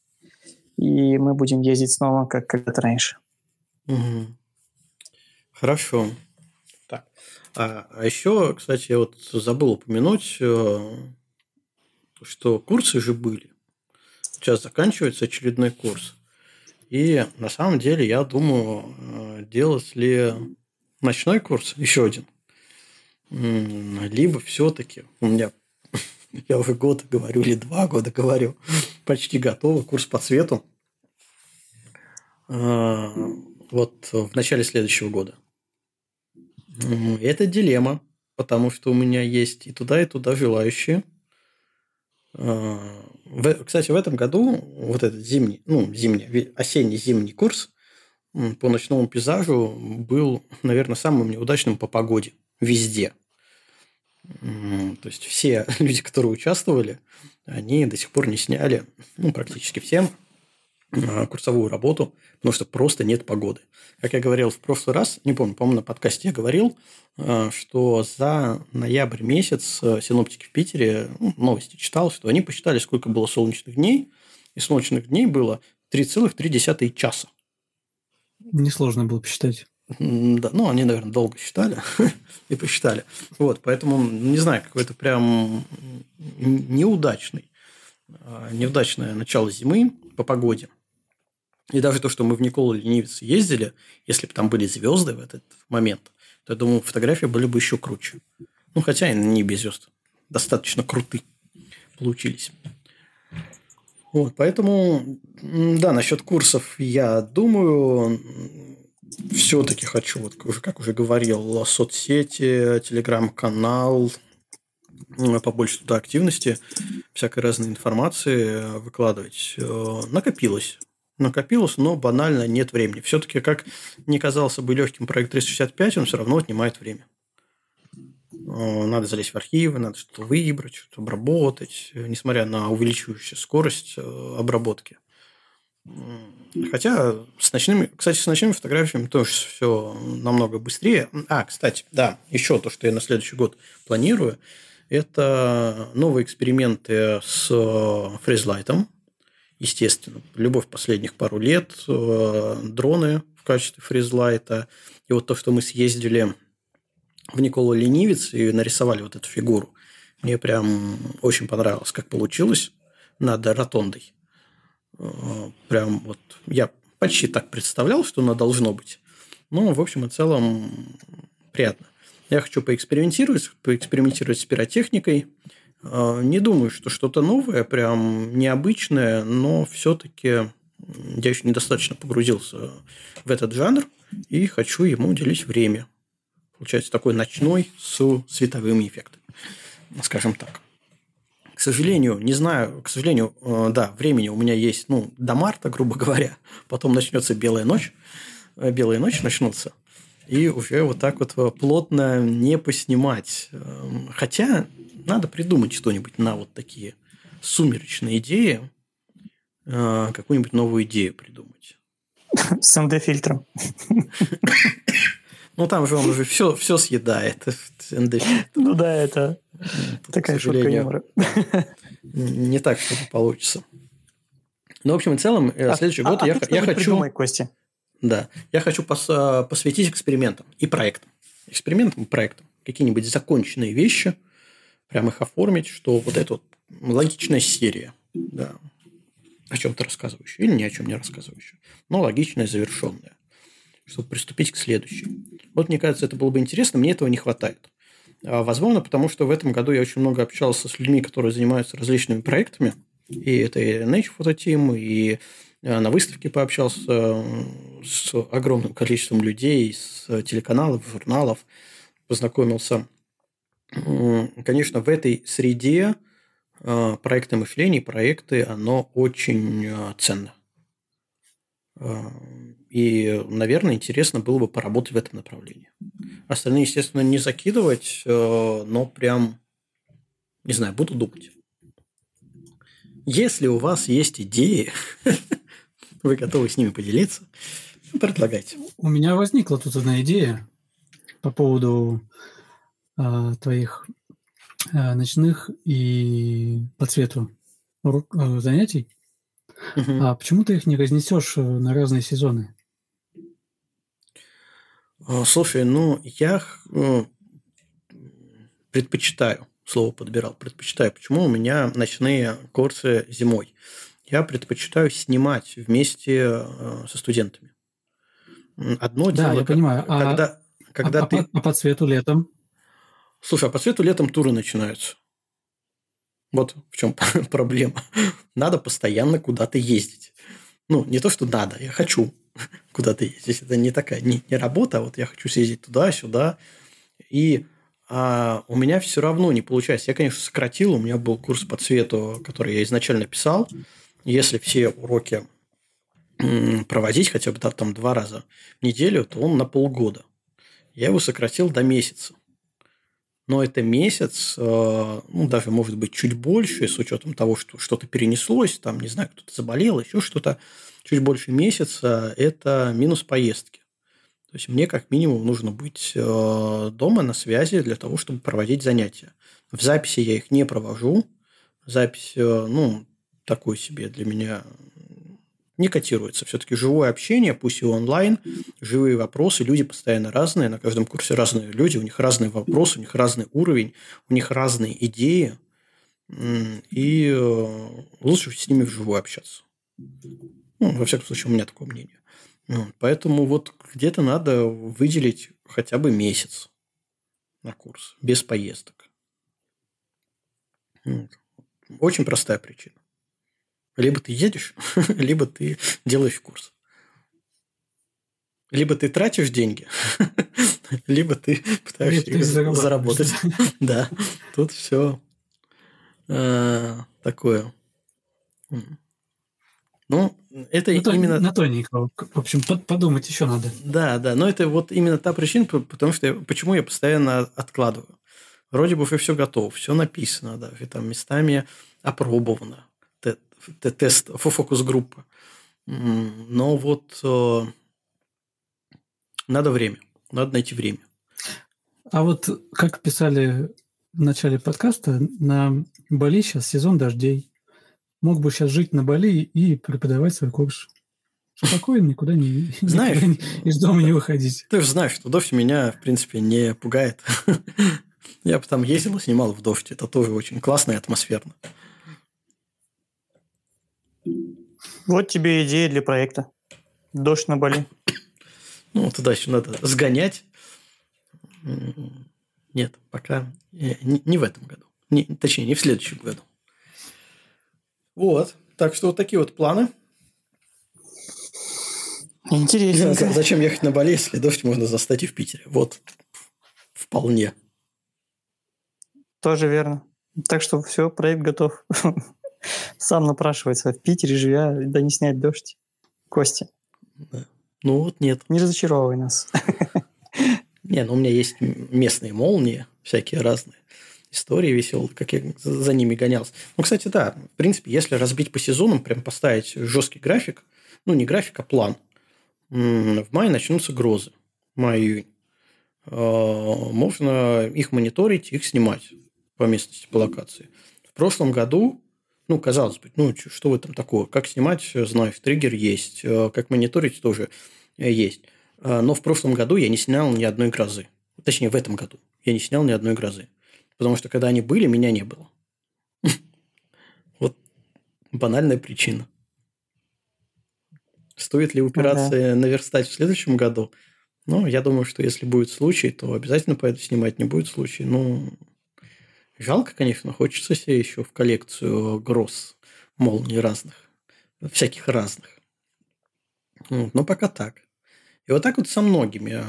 Speaker 2: и мы будем ездить снова, как когда-то раньше.
Speaker 1: Угу. Хорошо. Так. А, а еще, кстати, я вот забыл упомянуть, э, что курсы же были. Сейчас заканчивается очередной курс. И на самом деле я думаю, э, делать ли ночной курс, еще один. Либо все-таки у меня, я уже год говорю, или два года говорю, почти готово, курс по цвету. А, вот в начале следующего года. Это дилемма, потому что у меня есть и туда, и туда желающие. А, кстати, в этом году вот этот зимний, ну, зимний, осенний-зимний курс по ночному пейзажу был, наверное, самым неудачным по погоде везде. То есть все люди, которые участвовали, они до сих пор не сняли, ну, практически всем, а, курсовую работу, потому что просто нет погоды. Как я говорил в прошлый раз, не помню, по-моему, на подкасте я говорил, а, что за ноябрь месяц э, синоптики в Питере, ну, новости читал, что они посчитали, сколько было солнечных дней, и солнечных дней было 3,3 часа.
Speaker 3: Несложно было посчитать.
Speaker 1: Да, ну, они, наверное, долго считали и посчитали. Вот, поэтому, не знаю, какой-то прям неудачный, а, неудачное начало зимы по погоде. И даже то, что мы в Николу Ленивец ездили, если бы там были звезды в этот момент, то, я думаю, фотографии были бы еще круче. Ну, хотя и не без звезд. Достаточно круты получились. Вот, поэтому, да, насчет курсов я думаю, все-таки хочу, вот как уже говорил, соцсети, телеграм-канал, побольше туда активности, всякой разной информации выкладывать. Э, накопилось. Накопилось, но банально нет времени. Все-таки, как не казался бы легким проект 365, он все равно отнимает время. Э, надо залезть в архивы, надо что-то выбрать, что-то обработать, э, несмотря на увеличивающую скорость э, обработки. Хотя с ночными, кстати, с ночными фотографиями тоже все намного быстрее. А, кстати, да, еще то, что я на следующий год планирую, это новые эксперименты с фризлайтом. Естественно, любовь последних пару лет, дроны в качестве фризлайта. И вот то, что мы съездили в Николу Ленивец и нарисовали вот эту фигуру. Мне прям очень понравилось, как получилось над ротондой. Э, прям вот я почти так представлял, что она должно быть. Но, в общем и целом, приятно. Я хочу поэкспериментировать, поэкспериментировать с пиротехникой. Э, не думаю, что что-то новое, прям необычное, но все-таки я еще недостаточно погрузился в этот жанр и хочу ему уделить время. Получается такой ночной с световыми эффектами, скажем так. К сожалению, не знаю, к сожалению, э, да, времени у меня есть, ну, до марта, грубо говоря. Потом начнется белая ночь. Э, белая ночь начнутся. И уже вот так вот э, плотно не поснимать. Эм, хотя надо придумать что-нибудь на вот такие сумеречные идеи. Какую-нибудь новую идею придумать.
Speaker 2: С МД-фильтром.
Speaker 1: Ну, там же он уже все, все съедает.
Speaker 2: Ну да, это такая шутка юмора.
Speaker 1: Не так что-то получится. Ну, в общем и целом, э, а, следующий год а, я, я хочу...
Speaker 2: Костя.
Speaker 1: Да. Я хочу э, посвятить экспериментам и проектам. Экспериментам и проектам. Какие-нибудь законченные вещи, прям их оформить, что вот это вот логичная серия. Да. О чем-то рассказывающая или ни о чем не рассказывающая. Но логичная, завершенная чтобы приступить к следующей. Вот мне кажется, это было бы интересно, мне этого не хватает. А, возможно, потому что в этом году я очень много общался с людьми, которые занимаются различными проектами. И это и Nature Photo Team, и а, на выставке пообщался с огромным количеством людей, с телеканалов, журналов, познакомился. Конечно, в этой среде проекты мышления, проекты, оно очень ценно. И, наверное, интересно было бы поработать в этом направлении. Остальные, естественно, не закидывать, э, но прям, не знаю, буду думать. Если у вас есть идеи, вы готовы с ними поделиться, предлагайте.
Speaker 3: У меня возникла тут одна идея по поводу э, твоих э, ночных и по цвету э, занятий. Угу. А почему ты их не разнесешь на разные сезоны?
Speaker 1: А, слушай, ну, я ну, предпочитаю, слово подбирал, предпочитаю. Почему у меня ночные курсы зимой? Я предпочитаю снимать вместе э, со студентами.
Speaker 3: Одно да, дело, я понимаю. Когда, а, когда а, ты... а, а по цвету летом?
Speaker 1: Слушай, а по цвету летом туры начинаются. Вот в чем проблема. Надо постоянно куда-то ездить. Ну, не то, что надо, я хочу куда-то ездить. Это не такая, не, не работа, а вот я хочу съездить туда, сюда. И а, у меня все равно не получается. Я, конечно, сократил, у меня был курс по цвету, который я изначально писал. Если все уроки проводить хотя бы там два раза в неделю, то он на полгода. Я его сократил до месяца. Но это месяц, э, ну, даже, может быть, чуть больше, с учетом того, что что-то перенеслось, там, не знаю, кто-то заболел, еще что-то чуть больше месяца – это минус поездки. То есть мне как минимум нужно быть э, дома на связи для того, чтобы проводить занятия. В записи я их не провожу. Запись, э, ну, такой себе для меня не котируется. Все-таки живое общение, пусть и онлайн, живые вопросы, люди постоянно разные, на каждом курсе разные люди, у них разные вопросы, у них разный уровень, у них разные идеи, и э, лучше с ними вживую общаться. Ну, во всяком случае, у меня такое мнение. Ну, поэтому вот где-то надо выделить хотя бы месяц на курс, без поездок. Очень простая причина. Либо ты едешь, либо ты делаешь курс. Либо ты тратишь деньги, либо ты пытаешься их заработать. Да, тут все э, такое. Ну, это
Speaker 3: на
Speaker 1: именно...
Speaker 3: На тоненького. В общем, подумать еще надо.
Speaker 1: Да, да. Но это вот именно та причина, потому что я, почему я постоянно откладываю. Вроде бы все готово, все написано, да, там местами опробовано. Тест, фокус-группа. Но вот э, надо время. Надо найти время.
Speaker 3: А вот как писали в начале подкаста, на Бали сейчас сезон дождей мог бы сейчас жить на Бали и преподавать свой курс. Спокойно, никуда не, знаешь, никуда не, из дома не выходить.
Speaker 1: Ты же знаешь, что дождь меня, в принципе, не пугает. Я бы там ездил и снимал в дождь. Это тоже очень классно и атмосферно.
Speaker 2: Вот тебе идея для проекта. Дождь на Бали.
Speaker 1: Ну, туда еще надо сгонять. Нет, пока не в этом году. Не, точнее, не в следующем году. Вот. Так что вот такие вот планы.
Speaker 2: Интересно.
Speaker 1: Зачем ехать на Бали, если дождь можно застать и в Питере? Вот. Вполне.
Speaker 2: Тоже верно. Так что все, проект готов. Сам напрашивается. В Питере живя, да не снять дождь. Кости.
Speaker 1: Да. Ну вот нет.
Speaker 2: Не разочаровывай нас.
Speaker 1: Не, ну у меня есть местные молнии, всякие разные истории веселые, как я за ними гонялся. Ну, кстати, да, в принципе, если разбить по сезонам, прям поставить жесткий график, ну, не график, а план, в мае начнутся грозы, май-июнь. А, можно их мониторить, их снимать по местности, по локации. В прошлом году, ну, казалось бы, ну, что в этом такого? Как снимать, знаешь, триггер есть, а, как мониторить тоже есть. А, но в прошлом году я не снял ни одной грозы. Точнее, в этом году я не снял ни одной грозы. Потому что когда они были, меня не было. Вот банальная причина. Стоит ли упираться ага. наверстать в следующем году? Ну, я думаю, что если будет случай, то обязательно поеду снимать. Не будет случай. Ну, жалко, конечно, хочется себе еще в коллекцию гроз молний разных. Всяких разных. Вот, но пока так. И вот так вот со многими. А,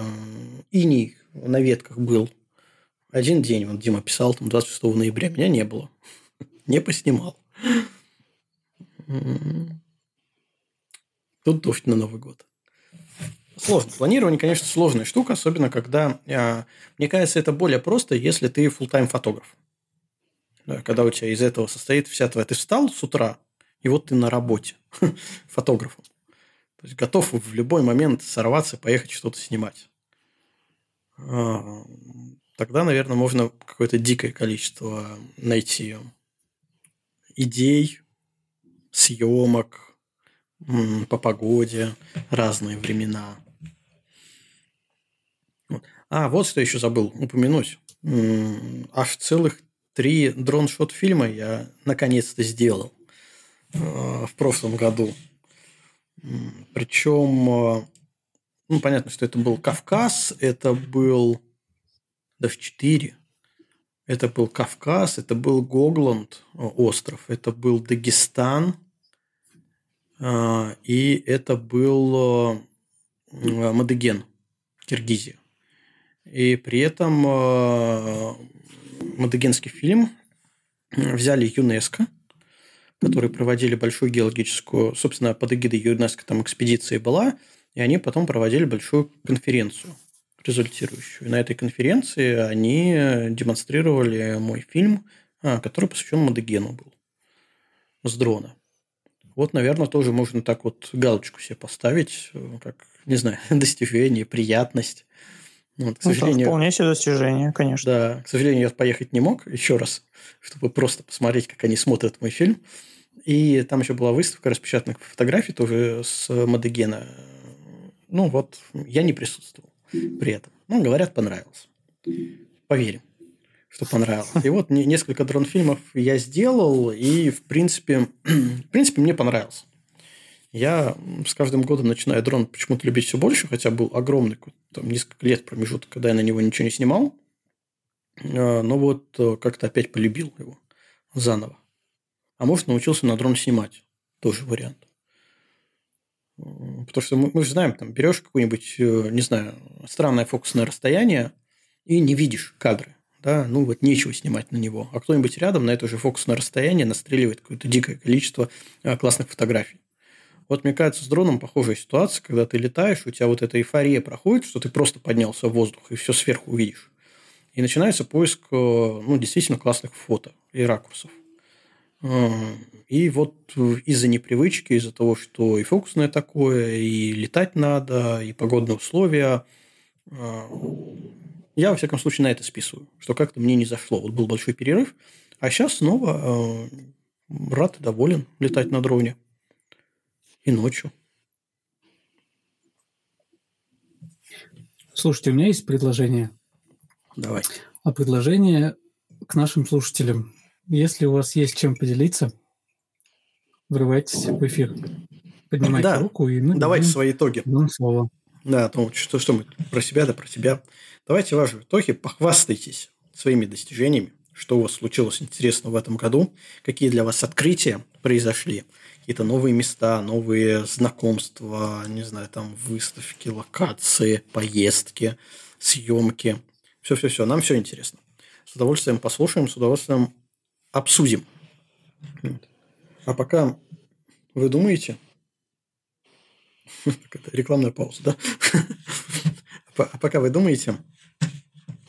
Speaker 1: Иний на ветках был. Один день, вот Дима писал, там 26 ноября, меня не было. Не поснимал. Тут дождь на Новый год. Сложно. Планирование, конечно, сложная штука, особенно когда, а, мне кажется, это более просто, если ты full-time фотограф. Когда у тебя из этого состоит вся твоя... Ты встал с утра, и вот ты на работе фотографом. То есть готов в любой момент сорваться, поехать что-то снимать. Тогда, наверное, можно какое-то дикое количество найти идей, съемок по погоде, разные времена. А, вот что еще забыл упомянуть. Аж целых три дрон-шот фильма я наконец-то сделал а, в прошлом году. Причем, э, ну, понятно, что это был Кавказ, это был даже четыре. Это был Кавказ, это был Гогланд э, остров, это был Дагестан, э, и это был Мадыген, Киргизия. И при этом Мадыгенский фильм взяли ЮНЕСКО – которые проводили большую геологическую, собственно, под эгидой ЮНЕСКО там экспедиция была, и они потом проводили большую конференцию результирующую. И на этой конференции они демонстрировали мой фильм, а, который посвящен Мадыгену был с дрона. Вот, наверное, тоже можно так вот галочку себе поставить, как, не знаю, достижение, приятность.
Speaker 2: Вот, к ну, сожалению, ну, вполне себе достижение, конечно.
Speaker 1: Да, к сожалению, я поехать не мог еще раз, чтобы просто посмотреть, как они смотрят мой фильм. И там еще была выставка распечатанных фотографий тоже с Мадегена. Ну, вот я не присутствовал при этом. Ну, говорят, понравилось. Поверим, что понравилось. И вот несколько дрон-фильмов я сделал, и, в принципе, в принципе, мне понравилось. Я с каждым годом начинаю дрон почему-то любить все больше, хотя был огромный, там, несколько лет промежуток, когда я на него ничего не снимал. А, но вот э, как-то опять полюбил его заново. А может, научился на дрон снимать. Тоже вариант. Потому что мы, мы же знаем, там берешь какое-нибудь, э, не знаю, странное фокусное расстояние и не видишь кадры. Да, ну вот нечего снимать на него. А кто-нибудь рядом на это же фокусное расстояние настреливает какое-то дикое количество э, классных фотографий. Вот мне кажется, с дроном похожая ситуация, когда ты летаешь, у тебя вот эта эйфория проходит, что ты просто поднялся в воздух и все сверху увидишь. И начинается поиск э, ну, действительно классных фото и ракурсов. И вот из-за непривычки, из-за того, что и фокусное такое, и летать надо, и погодные условия, я, во всяком случае, на это списываю, что как-то мне не зашло. Вот был большой перерыв, а сейчас снова рад и доволен летать на дроне. И ночью.
Speaker 3: Слушайте, у меня есть предложение.
Speaker 1: Давай.
Speaker 3: А предложение к нашим слушателям. Если у вас есть чем поделиться, врывайтесь в эфир. Поднимайте да. руку и
Speaker 1: мы Давайте свои итоги.
Speaker 3: Одно слово.
Speaker 1: Да, о том, что, что мы про себя, да про тебя. Давайте ваши итоги, похвастайтесь своими достижениями, что у вас случилось интересно в этом году, какие для вас открытия произошли, какие-то новые места, новые знакомства, не знаю, там выставки, локации, поездки, съемки. Все-все-все, нам все интересно. С удовольствием послушаем, с удовольствием обсудим. А пока вы думаете... Рекламная пауза, да? А пока вы думаете,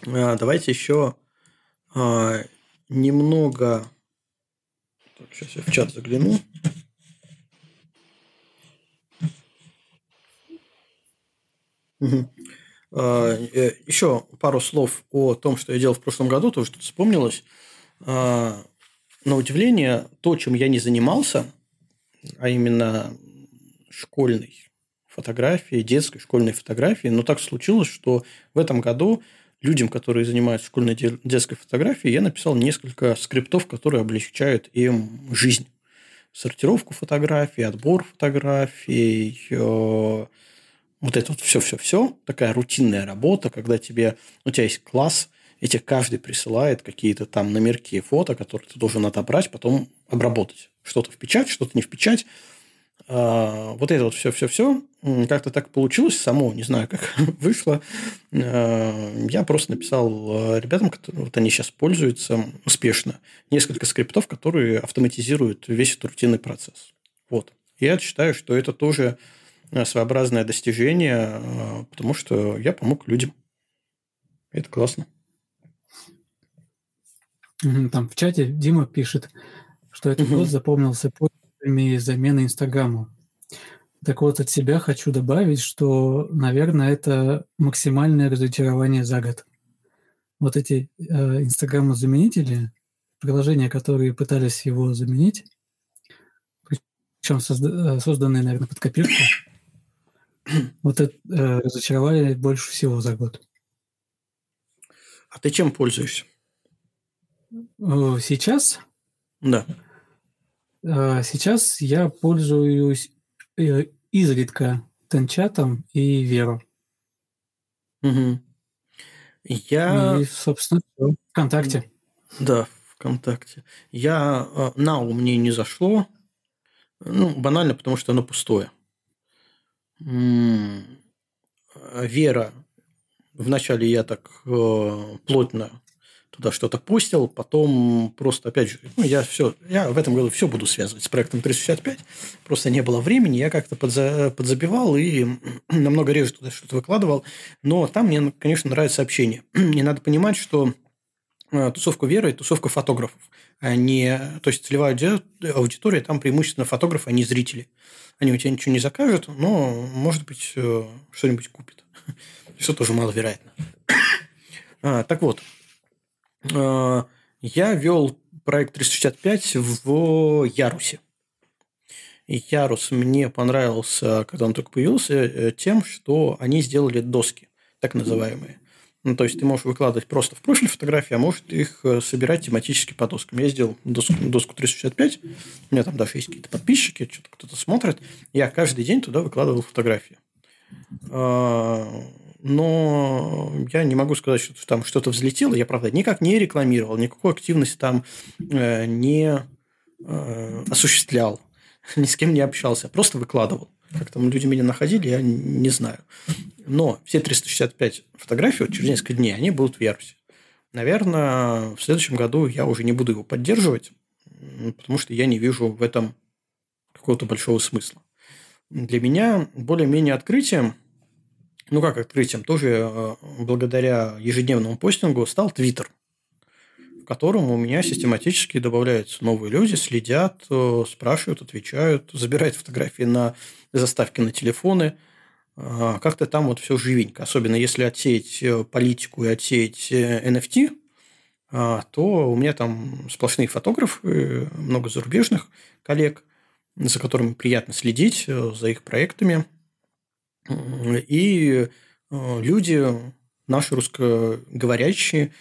Speaker 1: а, давайте еще а, немного... Сейчас я в чат загляну. Угу. Еще пару слов о том, что я делал в прошлом году, тоже тут вспомнилось на удивление, то, чем я не занимался, а именно школьной фотографией, детской школьной фотографией, но так случилось, что в этом году людям, которые занимаются школьной детской фотографией, я написал несколько скриптов, которые облегчают им жизнь. Сортировку фотографий, отбор фотографий, э, вот это вот все-все-все, такая рутинная работа, когда тебе, у тебя есть класс, и тебе каждый присылает какие-то там номерки фото, которые ты должен отобрать, потом обработать. Что-то в печать, что-то не в печать. А, вот это вот все-все-все как-то так получилось само, не знаю, как вышло. А, я просто написал ребятам, которые вот они сейчас пользуются успешно, несколько скриптов, которые автоматизируют весь этот рутинный процесс. Вот. Я считаю, что это тоже своеобразное достижение, а, потому что я помог людям. Это классно.
Speaker 3: Там в чате Дима пишет, что этот год запомнился пользователями замены Инстаграму. Так вот, от себя хочу добавить, что, наверное, это максимальное разочарование за год. Вот эти э, Инстаграму-заменители, приложения, которые пытались его заменить, причем созда- э, созданные, наверное, под копирку, вот это э, разочаровали больше всего за год.
Speaker 1: А ты чем пользуешься?
Speaker 3: Сейчас?
Speaker 1: Да.
Speaker 3: Э, сейчас я пользуюсь э, изредка Тенчатом и Веру.
Speaker 1: Угу. Я...
Speaker 3: И, собственно, ВКонтакте.
Speaker 1: Да, ВКонтакте. Я... Э, Нау мне не зашло. Ну, банально, потому что оно пустое. Вера. Вначале я так плотно туда что-то постил, потом просто, опять же, ну, я все, я в этом году все буду связывать с проектом 365, просто не было времени, я как-то подза, подзабивал и намного реже туда что-то выкладывал, но там мне, конечно, нравится общение. И надо понимать, что э, тусовка веры – тусовка фотографов, а не, то есть целевая аудитория, там преимущественно фотографы, а не зрители. Они у тебя ничего не закажут, но, может быть, э, что-нибудь купят. Что тоже маловероятно. А, так вот, я вел проект 365 в Ярусе. И Ярус мне понравился, когда он только появился, э, тем, что они сделали доски, так называемые. Ну, то есть ты можешь выкладывать просто в профиль фотографии, а можешь их э, собирать тематически по доскам. Я сделал доску, доску 365, у меня там даже есть какие-то подписчики, что-то кто-то смотрит. Я каждый день туда выкладывал фотографии но я не могу сказать, что там что-то взлетело. Я, правда, никак не рекламировал, никакой активности там э, не э, осуществлял, ни с кем не общался, просто выкладывал. Как там люди меня находили, я не знаю. Но все 365 фотографий вот через несколько дней, они будут в Ярусе. Наверное, в следующем году я уже не буду его поддерживать, потому что я не вижу в этом какого-то большого смысла. Для меня более-менее открытием – ну как открытием, тоже э, благодаря ежедневному постингу стал Твиттер, в котором у меня систематически добавляются новые люди, следят, э, спрашивают, отвечают, забирают фотографии на заставки на телефоны. Э, как-то там вот все живенько. Особенно если отсеять политику и отсеять NFT, то у меня там сплошные фотографы, много зарубежных коллег, за которыми приятно следить, за их проектами – и э, люди, наши русскоговорящие,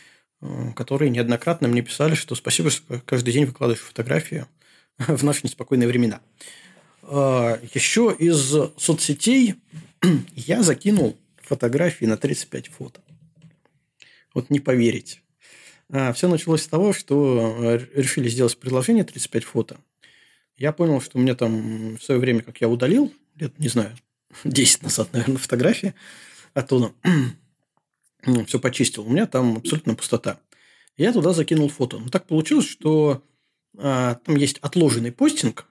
Speaker 1: э, которые неоднократно мне писали, что спасибо, что каждый день выкладываешь фотографии в наши неспокойные времена. А, Еще из соцсетей я закинул фотографии на 35 фото. Вот не поверить. А, Все началось с того, что э, решили сделать предложение 35 фото. Я понял, что у меня там в свое время, как я удалил, лет, не знаю, 10 назад, наверное, фотографии оттуда. Ну, Все почистил. У меня там абсолютно пустота. Я туда закинул фото. Но так получилось, что а, там есть отложенный постинг.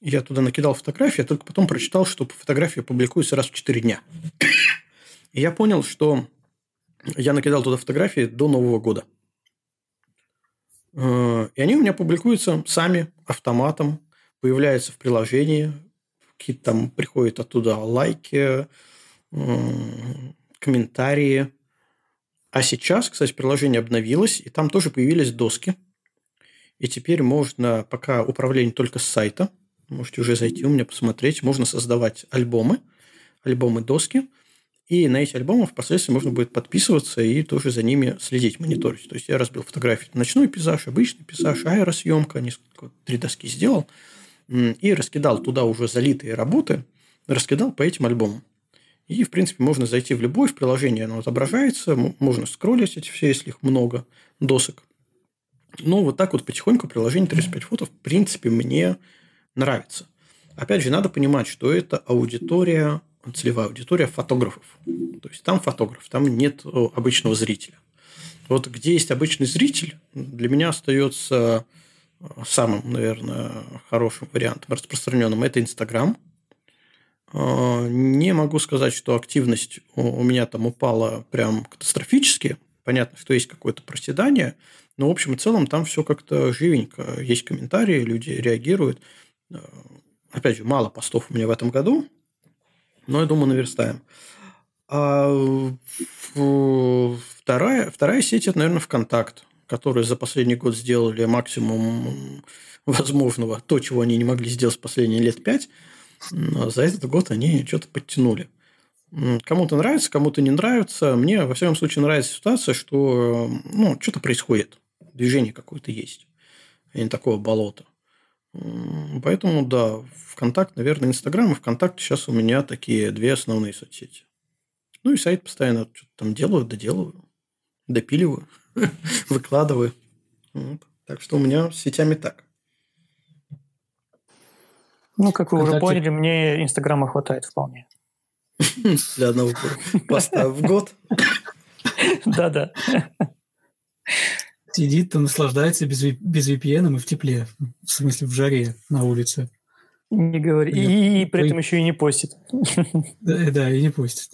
Speaker 1: Я туда накидал фотографии, а только потом прочитал, что фотография публикуется раз в 4 дня. И я понял, что я накидал туда фотографии до Нового года. А, и они у меня публикуются сами, автоматом, появляются в приложении, какие-то там приходят оттуда лайки, комментарии. А сейчас, кстати, приложение обновилось, и там тоже появились доски. И теперь можно, пока управление только с сайта, можете уже зайти у меня посмотреть, можно создавать альбомы, альбомы доски, и на эти альбомы впоследствии можно будет подписываться и тоже за ними следить, мониторить. То есть я разбил фотографии. Ночной пейзаж, обычный пейзаж, аэросъемка, несколько, три доски сделал – и раскидал туда уже залитые работы, раскидал по этим альбомам. И, в принципе, можно зайти в любое в приложение, оно отображается, можно скроллить эти все, если их много, досок. Но вот так вот потихоньку приложение 35 фото, в принципе, мне нравится. Опять же, надо понимать, что это аудитория, целевая аудитория фотографов. То есть, там фотограф, там нет обычного зрителя. Вот где есть обычный зритель, для меня остается самым, наверное, хорошим вариантом, распространенным, это Инстаграм – а, не могу сказать, что активность у меня там упала прям катастрофически. Понятно, что есть какое-то проседание, но в общем и целом там все как-то живенько. Есть комментарии, люди реагируют. А, опять же, мало постов у меня в этом году, но я думаю, наверстаем. А вторая, вторая сеть – это, наверное, ВКонтакт, которые за последний год сделали максимум возможного, то, чего они не могли сделать последние лет пять – за этот год они что-то подтянули. Кому-то нравится, кому-то не нравится. Мне, во всяком случае, нравится ситуация, что ну, что-то происходит. Движение какое-то есть. А не такого болота. Поэтому, да, ВКонтакт, наверное, Инстаграм и ВКонтакт сейчас у меня такие две основные соцсети. Ну и сайт постоянно что-то там делаю, доделываю, допиливаю, выкладываю. Вот. Так что у меня с сетями так.
Speaker 2: Ну, как вы Когда уже поняли, мне Инстаграма хватает вполне.
Speaker 1: Для одного поста в год?
Speaker 2: Да-да.
Speaker 3: Сидит, там наслаждается без, без VPN и в тепле. В смысле, в жаре на улице.
Speaker 2: Не говори. И, и при этом еще и не постит.
Speaker 3: Да, да, и не постит.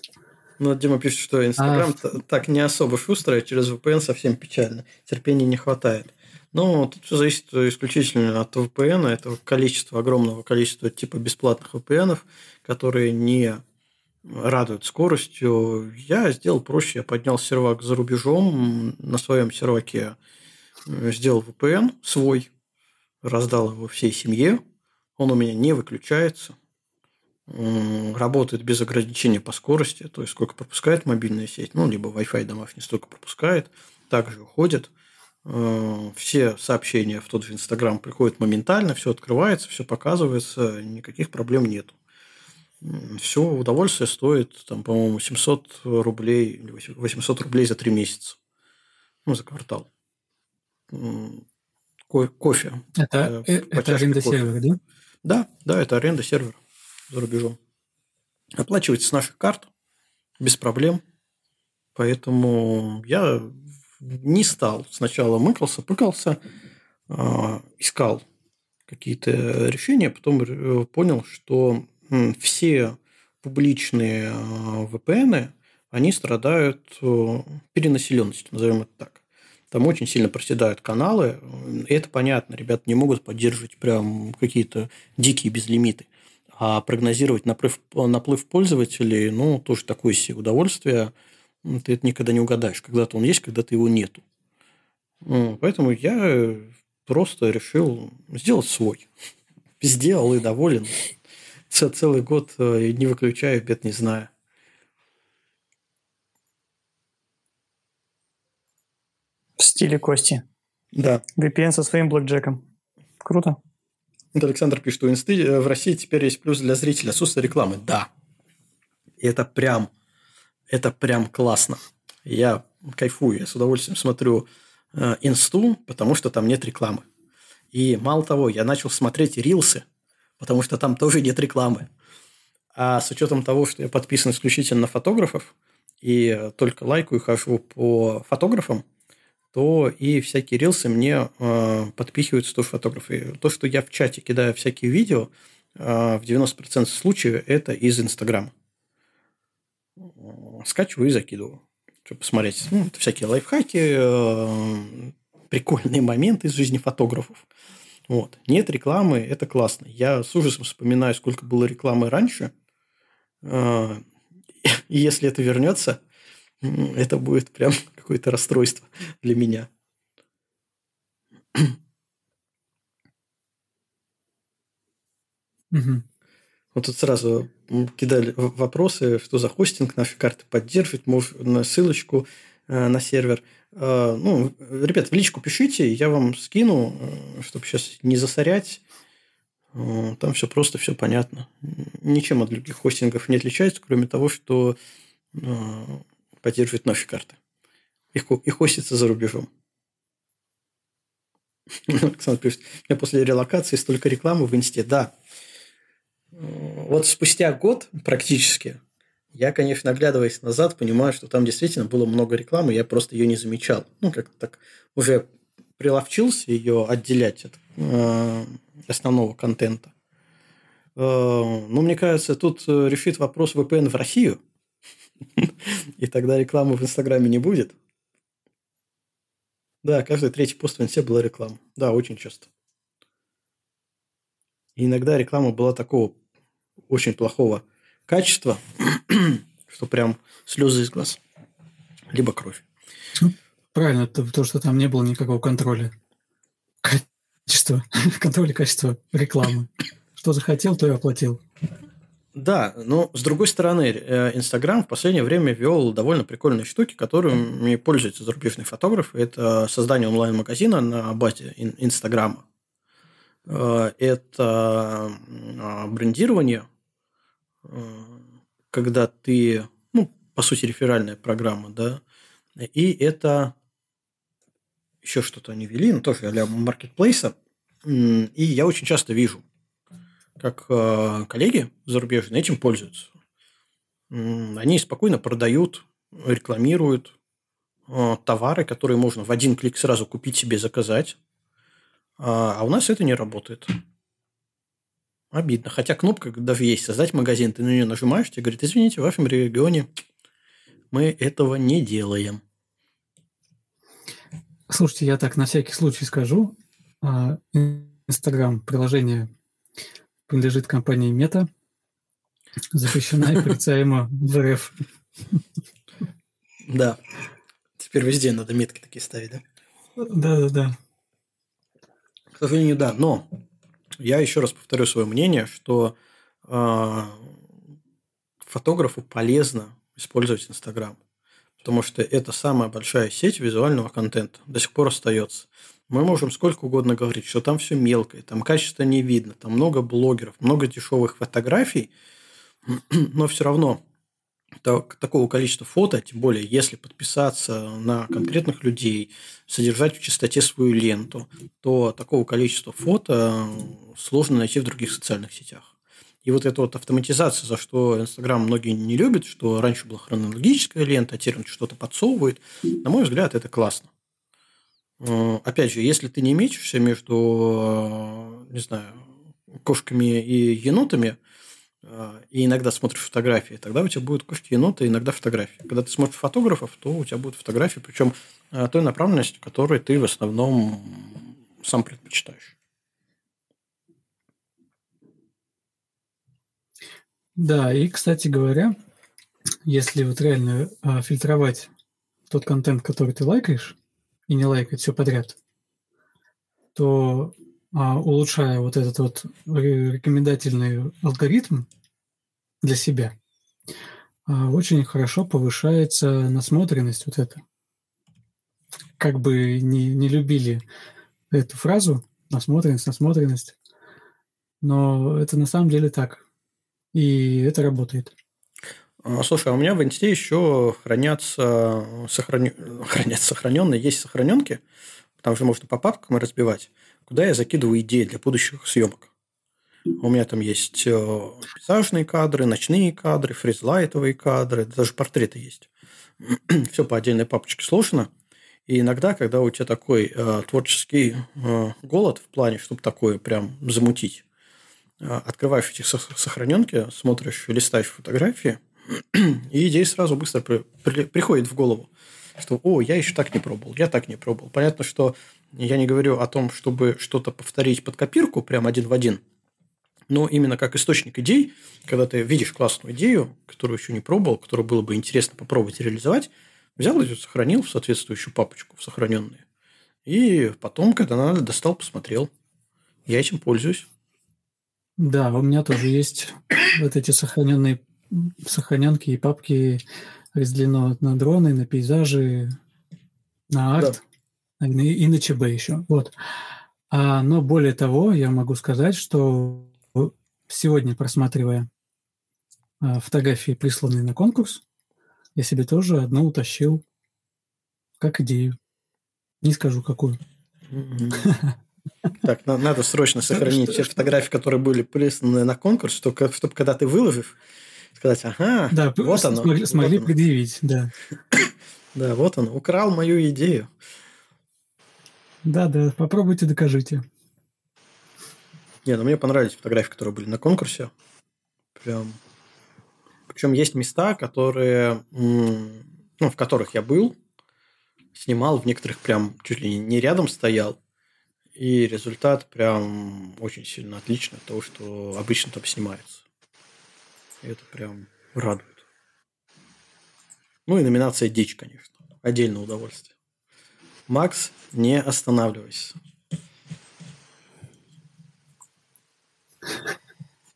Speaker 1: Ну, Дима пишет, что Инстаграм а... так не особо шустрый, а через VPN совсем печально. Терпения не хватает. Ну, тут все зависит исключительно от VPN, этого количества, огромного количества типа бесплатных VPN, которые не радуют скоростью. Я сделал проще, я поднял сервак за рубежом, на своем серваке э, сделал VPN свой, раздал его всей семье, он у меня не выключается, работает без ограничения по скорости, то есть сколько пропускает мобильная сеть, ну, либо Wi-Fi домашний столько пропускает, также уходит – Э, все сообщения в тот же Инстаграм приходят моментально, все открывается, все показывается, никаких проблем нет. Все удовольствие стоит, там, по-моему, 700 рублей, 800 рублей за три месяца. Ну, за квартал. Ко- кофе.
Speaker 3: Это, э, это аренда кофе. сервера, да?
Speaker 1: Да, да, это аренда сервера за рубежом. Оплачивается с наших карт без проблем. Поэтому я не стал. Сначала мыкался, пыкался, а, искал какие-то решения, потом э, понял, что все публичные а, VPN, они страдают э, перенаселенностью, назовем это так. Там очень сильно проседают каналы, и это понятно, ребята не могут поддерживать прям какие-то дикие безлимиты. А прогнозировать наплыв, наплыв пользователей, ну, тоже такое себе удовольствие – ты это никогда не угадаешь. Когда-то он есть, когда-то его нету. Поэтому я просто решил сделать свой. Сделал и доволен. Целый год э, не выключаю, бед не знаю.
Speaker 2: В стиле Кости.
Speaker 1: Да.
Speaker 2: VPN со своим блэкджеком. Круто.
Speaker 1: Вот Александр пишет, что инсты э, в России теперь есть плюс для зрителя. Отсутствие рекламы. Да. И это прям это прям классно. Я кайфую, я с удовольствием смотрю э, инсту, потому что там нет рекламы. И мало того, я начал смотреть рилсы, потому что там тоже нет рекламы. А с учетом того, что я подписан исключительно на фотографов и только лайкаю и хожу по фотографам, то и всякие рилсы мне э, подпихиваются тоже фотографы. То, что я в чате кидаю всякие видео, э, в 90% случаев это из Инстаграма скачиваю и закидываю, чтобы посмотреть. Ну, это всякие лайфхаки, э, прикольные моменты из жизни фотографов. Вот. Нет рекламы, это классно. Я с ужасом вспоминаю, сколько было рекламы раньше. Э, и если это вернется, это будет прям какое-то расстройство для меня.
Speaker 3: Угу.
Speaker 1: Вот тут сразу кидали вопросы, что за хостинг наши карты поддерживает, можно ссылочку э, на сервер. Э, ну, ребят, в личку пишите, я вам скину, э, чтобы сейчас не засорять. Там все просто, все понятно. Ничем от других хостингов не отличается, кроме того, что поддерживает наши карты. И, и хостится за рубежом. Александр пишет, у меня после релокации столько рекламы в инсте. Да. Вот спустя год практически я, конечно, оглядываясь назад, понимаю, что там действительно было много рекламы, я просто ее не замечал. Ну, как так уже приловчился ее отделять от э, основного контента. Э, ну, мне кажется, тут э, решит вопрос VPN в Россию, и тогда рекламы в Инстаграме не будет. Да, каждый третий пост в Инсте была реклама. Да, очень часто. И иногда реклама была такого очень плохого качества, что прям слезы из глаз. Либо кровь.
Speaker 3: Правильно, то, то, что там не было никакого контроля. Качество. Контроля качества рекламы. Что захотел, то и оплатил.
Speaker 1: Да, но с другой стороны, э, Инстаграм в последнее время ввел довольно прикольные штуки, которыми пользуются зарубежные фотографы. Это создание онлайн-магазина на базе Инстаграма. Э, это а, брендирование, э, когда ты, ну, по сути, реферальная программа, да, и это еще что-то они ввели, но тоже для маркетплейса. И я очень часто вижу – как э, коллеги зарубежные этим пользуются. Они спокойно продают, рекламируют э, товары, которые можно в один клик сразу купить себе, заказать. А, а у нас это не работает. Обидно. Хотя кнопка даже есть «Создать магазин». Ты на нее нажимаешь, тебе говорит, извините, в вашем регионе мы этого не делаем.
Speaker 3: Слушайте, я так на всякий случай скажу. А, Инстаграм, приложение принадлежит компании Мета, запрещена и порицаема в РФ.
Speaker 1: Да. Теперь везде надо метки такие ставить, да?
Speaker 3: Да-да-да.
Speaker 1: К сожалению, да. Но я еще раз повторю свое мнение, что э, фотографу полезно использовать Инстаграм. Потому что это самая большая сеть визуального контента. До сих пор остается. Мы можем сколько угодно говорить, что там все мелкое, там качество не видно, там много блогеров, много дешевых фотографий, но все равно так, такого количества фото, тем более если подписаться на конкретных людей, содержать в чистоте свою ленту, то такого количества фото сложно найти в других социальных сетях. И вот эта вот автоматизация, за что Инстаграм многие не любят, что раньше была хронологическая лента, а теперь он что-то подсовывает, на мой взгляд, это классно. Э, опять же, если ты не мечешься между, э, не знаю, кошками и енотами, э, и иногда смотришь фотографии, тогда у тебя будут кошки, еноты, иногда фотографии. Когда ты смотришь фотографов, то у тебя будут фотографии, причем той направленности, которой ты в основном сам предпочитаешь.
Speaker 3: Да, и, кстати говоря, если вот реально фильтровать тот контент, который ты лайкаешь, и не лайкать все подряд, то а, улучшая вот этот вот рекомендательный алгоритм для себя, а, очень хорошо повышается насмотренность вот эта. Как бы не, не любили эту фразу, насмотренность, насмотренность, но это на самом деле так. И это работает.
Speaker 1: А, слушай, а у меня в инсте еще хранятся, сохран... хранятся сохраненные, есть сохраненки, там же можно по папкам разбивать, куда я закидываю идеи для будущих съемок. У меня там есть э, пейзажные кадры, ночные кадры, фризлайтовые кадры, даже портреты есть. Все по отдельной папочке сложено. И иногда, когда у тебя такой э, творческий э, голод в плане, чтобы такое прям замутить, э, открываешь эти сохраненки, смотришь, листаешь фотографии, и идея сразу быстро при, при, приходит в голову, что «О, я еще так не пробовал, я так не пробовал». Понятно, что я не говорю о том, чтобы что-то повторить под копирку прям один в один, но именно как источник идей, когда ты видишь классную идею, которую еще не пробовал, которую было бы интересно попробовать реализовать, взял ее, сохранил в соответствующую папочку, в сохраненные. И потом, когда надо, достал, посмотрел. Я этим пользуюсь.
Speaker 3: Да, у меня тоже есть вот эти сохраненные сохраненки и папки разделено на дроны, на пейзажи, на арт да. и, и на ЧБ еще. Вот. А, но более того, я могу сказать, что сегодня, просматривая а, фотографии, присланные на конкурс, я себе тоже одну утащил как идею. Не скажу, какую.
Speaker 1: Так, надо срочно сохранить все фотографии, которые были присланы на конкурс, чтобы, чтобы когда ты выложишь, сказать, ага,
Speaker 3: да, вот оно. Смогли, вот смогли оно. предъявить, да.
Speaker 1: Да, вот он, украл мою идею.
Speaker 3: Да, да, попробуйте, докажите.
Speaker 1: Не, ну мне понравились фотографии, которые были на конкурсе. Прям. Причем есть места, которые, ну, в которых я был, снимал, в некоторых прям чуть ли не рядом стоял. И результат прям очень сильно отличный от того, что обычно там снимается. Это прям радует. Ну и номинация «Дичь», конечно. Отдельное удовольствие. Макс, не останавливайся.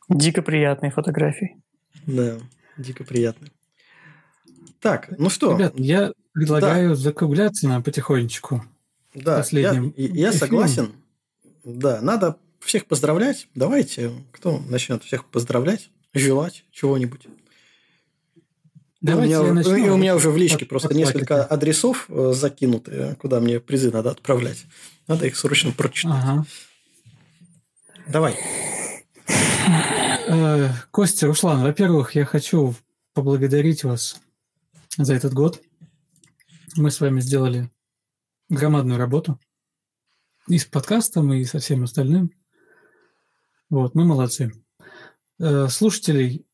Speaker 2: Дико приятные фотографии.
Speaker 1: Да, дико приятные. Так, ну что?
Speaker 3: Ребят, я предлагаю да. закругляться нам потихонечку.
Speaker 1: Да, последним я, я согласен. Да, надо всех поздравлять. Давайте, кто начнет всех поздравлять, желать чего-нибудь. Давайте у, меня, начну. у меня уже в личке просто несколько адресов э, закинуты, куда мне призы надо отправлять. Надо их срочно прочитать. Ага. Давай.
Speaker 3: Э, Костя, Руслан, во-первых, я хочу поблагодарить вас за этот год. Мы с вами сделали громадную работу. И с подкастом, и со всем остальным. Вот, мы молодцы. Э, слушателей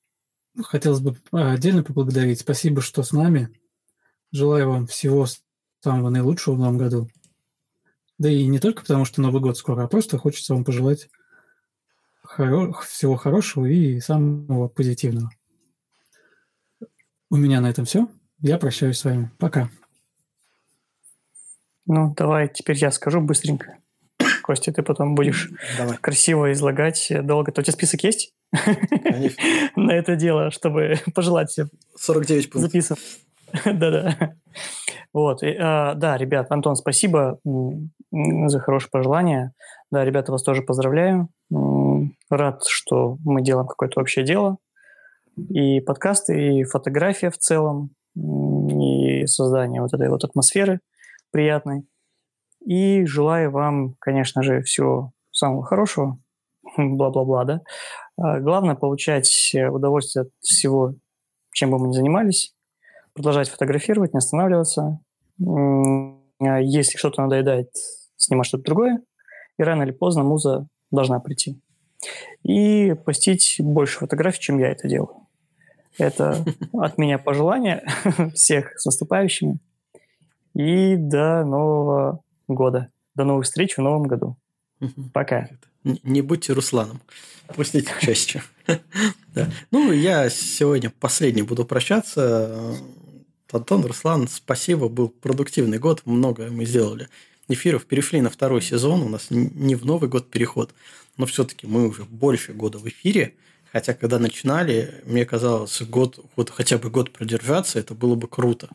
Speaker 3: хотелось бы отдельно поблагодарить. Спасибо, что с нами. Желаю вам всего самого наилучшего в новом году. Да и не только потому, что Новый год скоро, а просто хочется вам пожелать хоро- всего хорошего и самого позитивного. У меня на этом все. Я прощаюсь с вами. Пока.
Speaker 2: Ну, давай теперь я скажу быстренько. Костя, ты потом будешь Давай. красиво излагать долго. То у тебя список есть? На это дело, чтобы пожелать всем.
Speaker 1: 49 пунктов.
Speaker 2: Записан. Да-да. Вот. А, да, ребят, Антон, спасибо за хорошее пожелание. Да, ребята, вас тоже поздравляю. Рад, что мы делаем какое-то общее дело. И подкасты, и фотография в целом, и создание вот этой вот атмосферы приятной. И желаю вам, конечно же, всего самого хорошего, бла-бла-бла, да. А главное получать удовольствие от всего, чем бы мы ни занимались, продолжать фотографировать, не останавливаться. А если что-то надоедает, снимать что-то другое, и рано или поздно муза должна прийти. И постить больше фотографий, чем я это делаю. Это от меня пожелание всех с наступающими. И до нового года. До новых встреч в новом году. Пока.
Speaker 1: Не будьте Русланом. Пустите чаще. да. Ну, я сегодня последний буду прощаться. Антон, Руслан, спасибо. Был продуктивный год. Много мы сделали эфиров. Перешли на второй сезон. У нас не в Новый год переход. Но все-таки мы уже больше года в эфире. Хотя, когда начинали, мне казалось, год, вот хотя бы год продержаться, это было бы круто.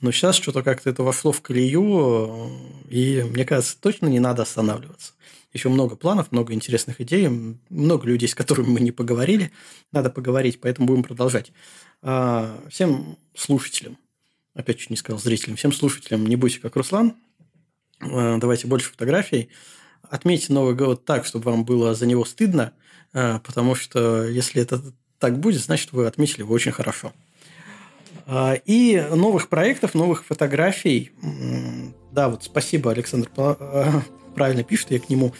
Speaker 1: Но сейчас что-то как-то это вошло в колею, и мне кажется, точно не надо останавливаться. Еще много планов, много интересных идей, много людей, с которыми мы не поговорили. Надо поговорить, поэтому будем продолжать. А, всем слушателям, опять чуть не сказал зрителям, всем слушателям не будьте как Руслан. А, давайте больше фотографий. Отметьте Новый год так, чтобы вам было за него стыдно, а, потому что если это так будет, значит, вы отметили его очень хорошо. И новых проектов, новых фотографий. Да, вот спасибо, Александр правильно пишет, я к нему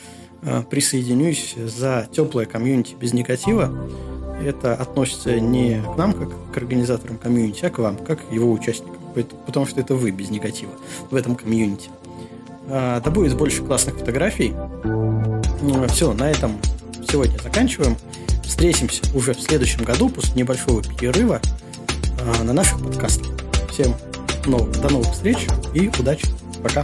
Speaker 1: а, присоединюсь за теплое комьюнити без негатива. Это относится не к нам, как к организаторам комьюнити, а к вам, как к его участникам. Потому что это вы без негатива в этом комьюнити. Да будет больше классных фотографий. Все, на этом сегодня заканчиваем. Встретимся уже в следующем году после небольшого перерыва. А, на наших подкастах. Всем до новых встреч и удачи. Пока.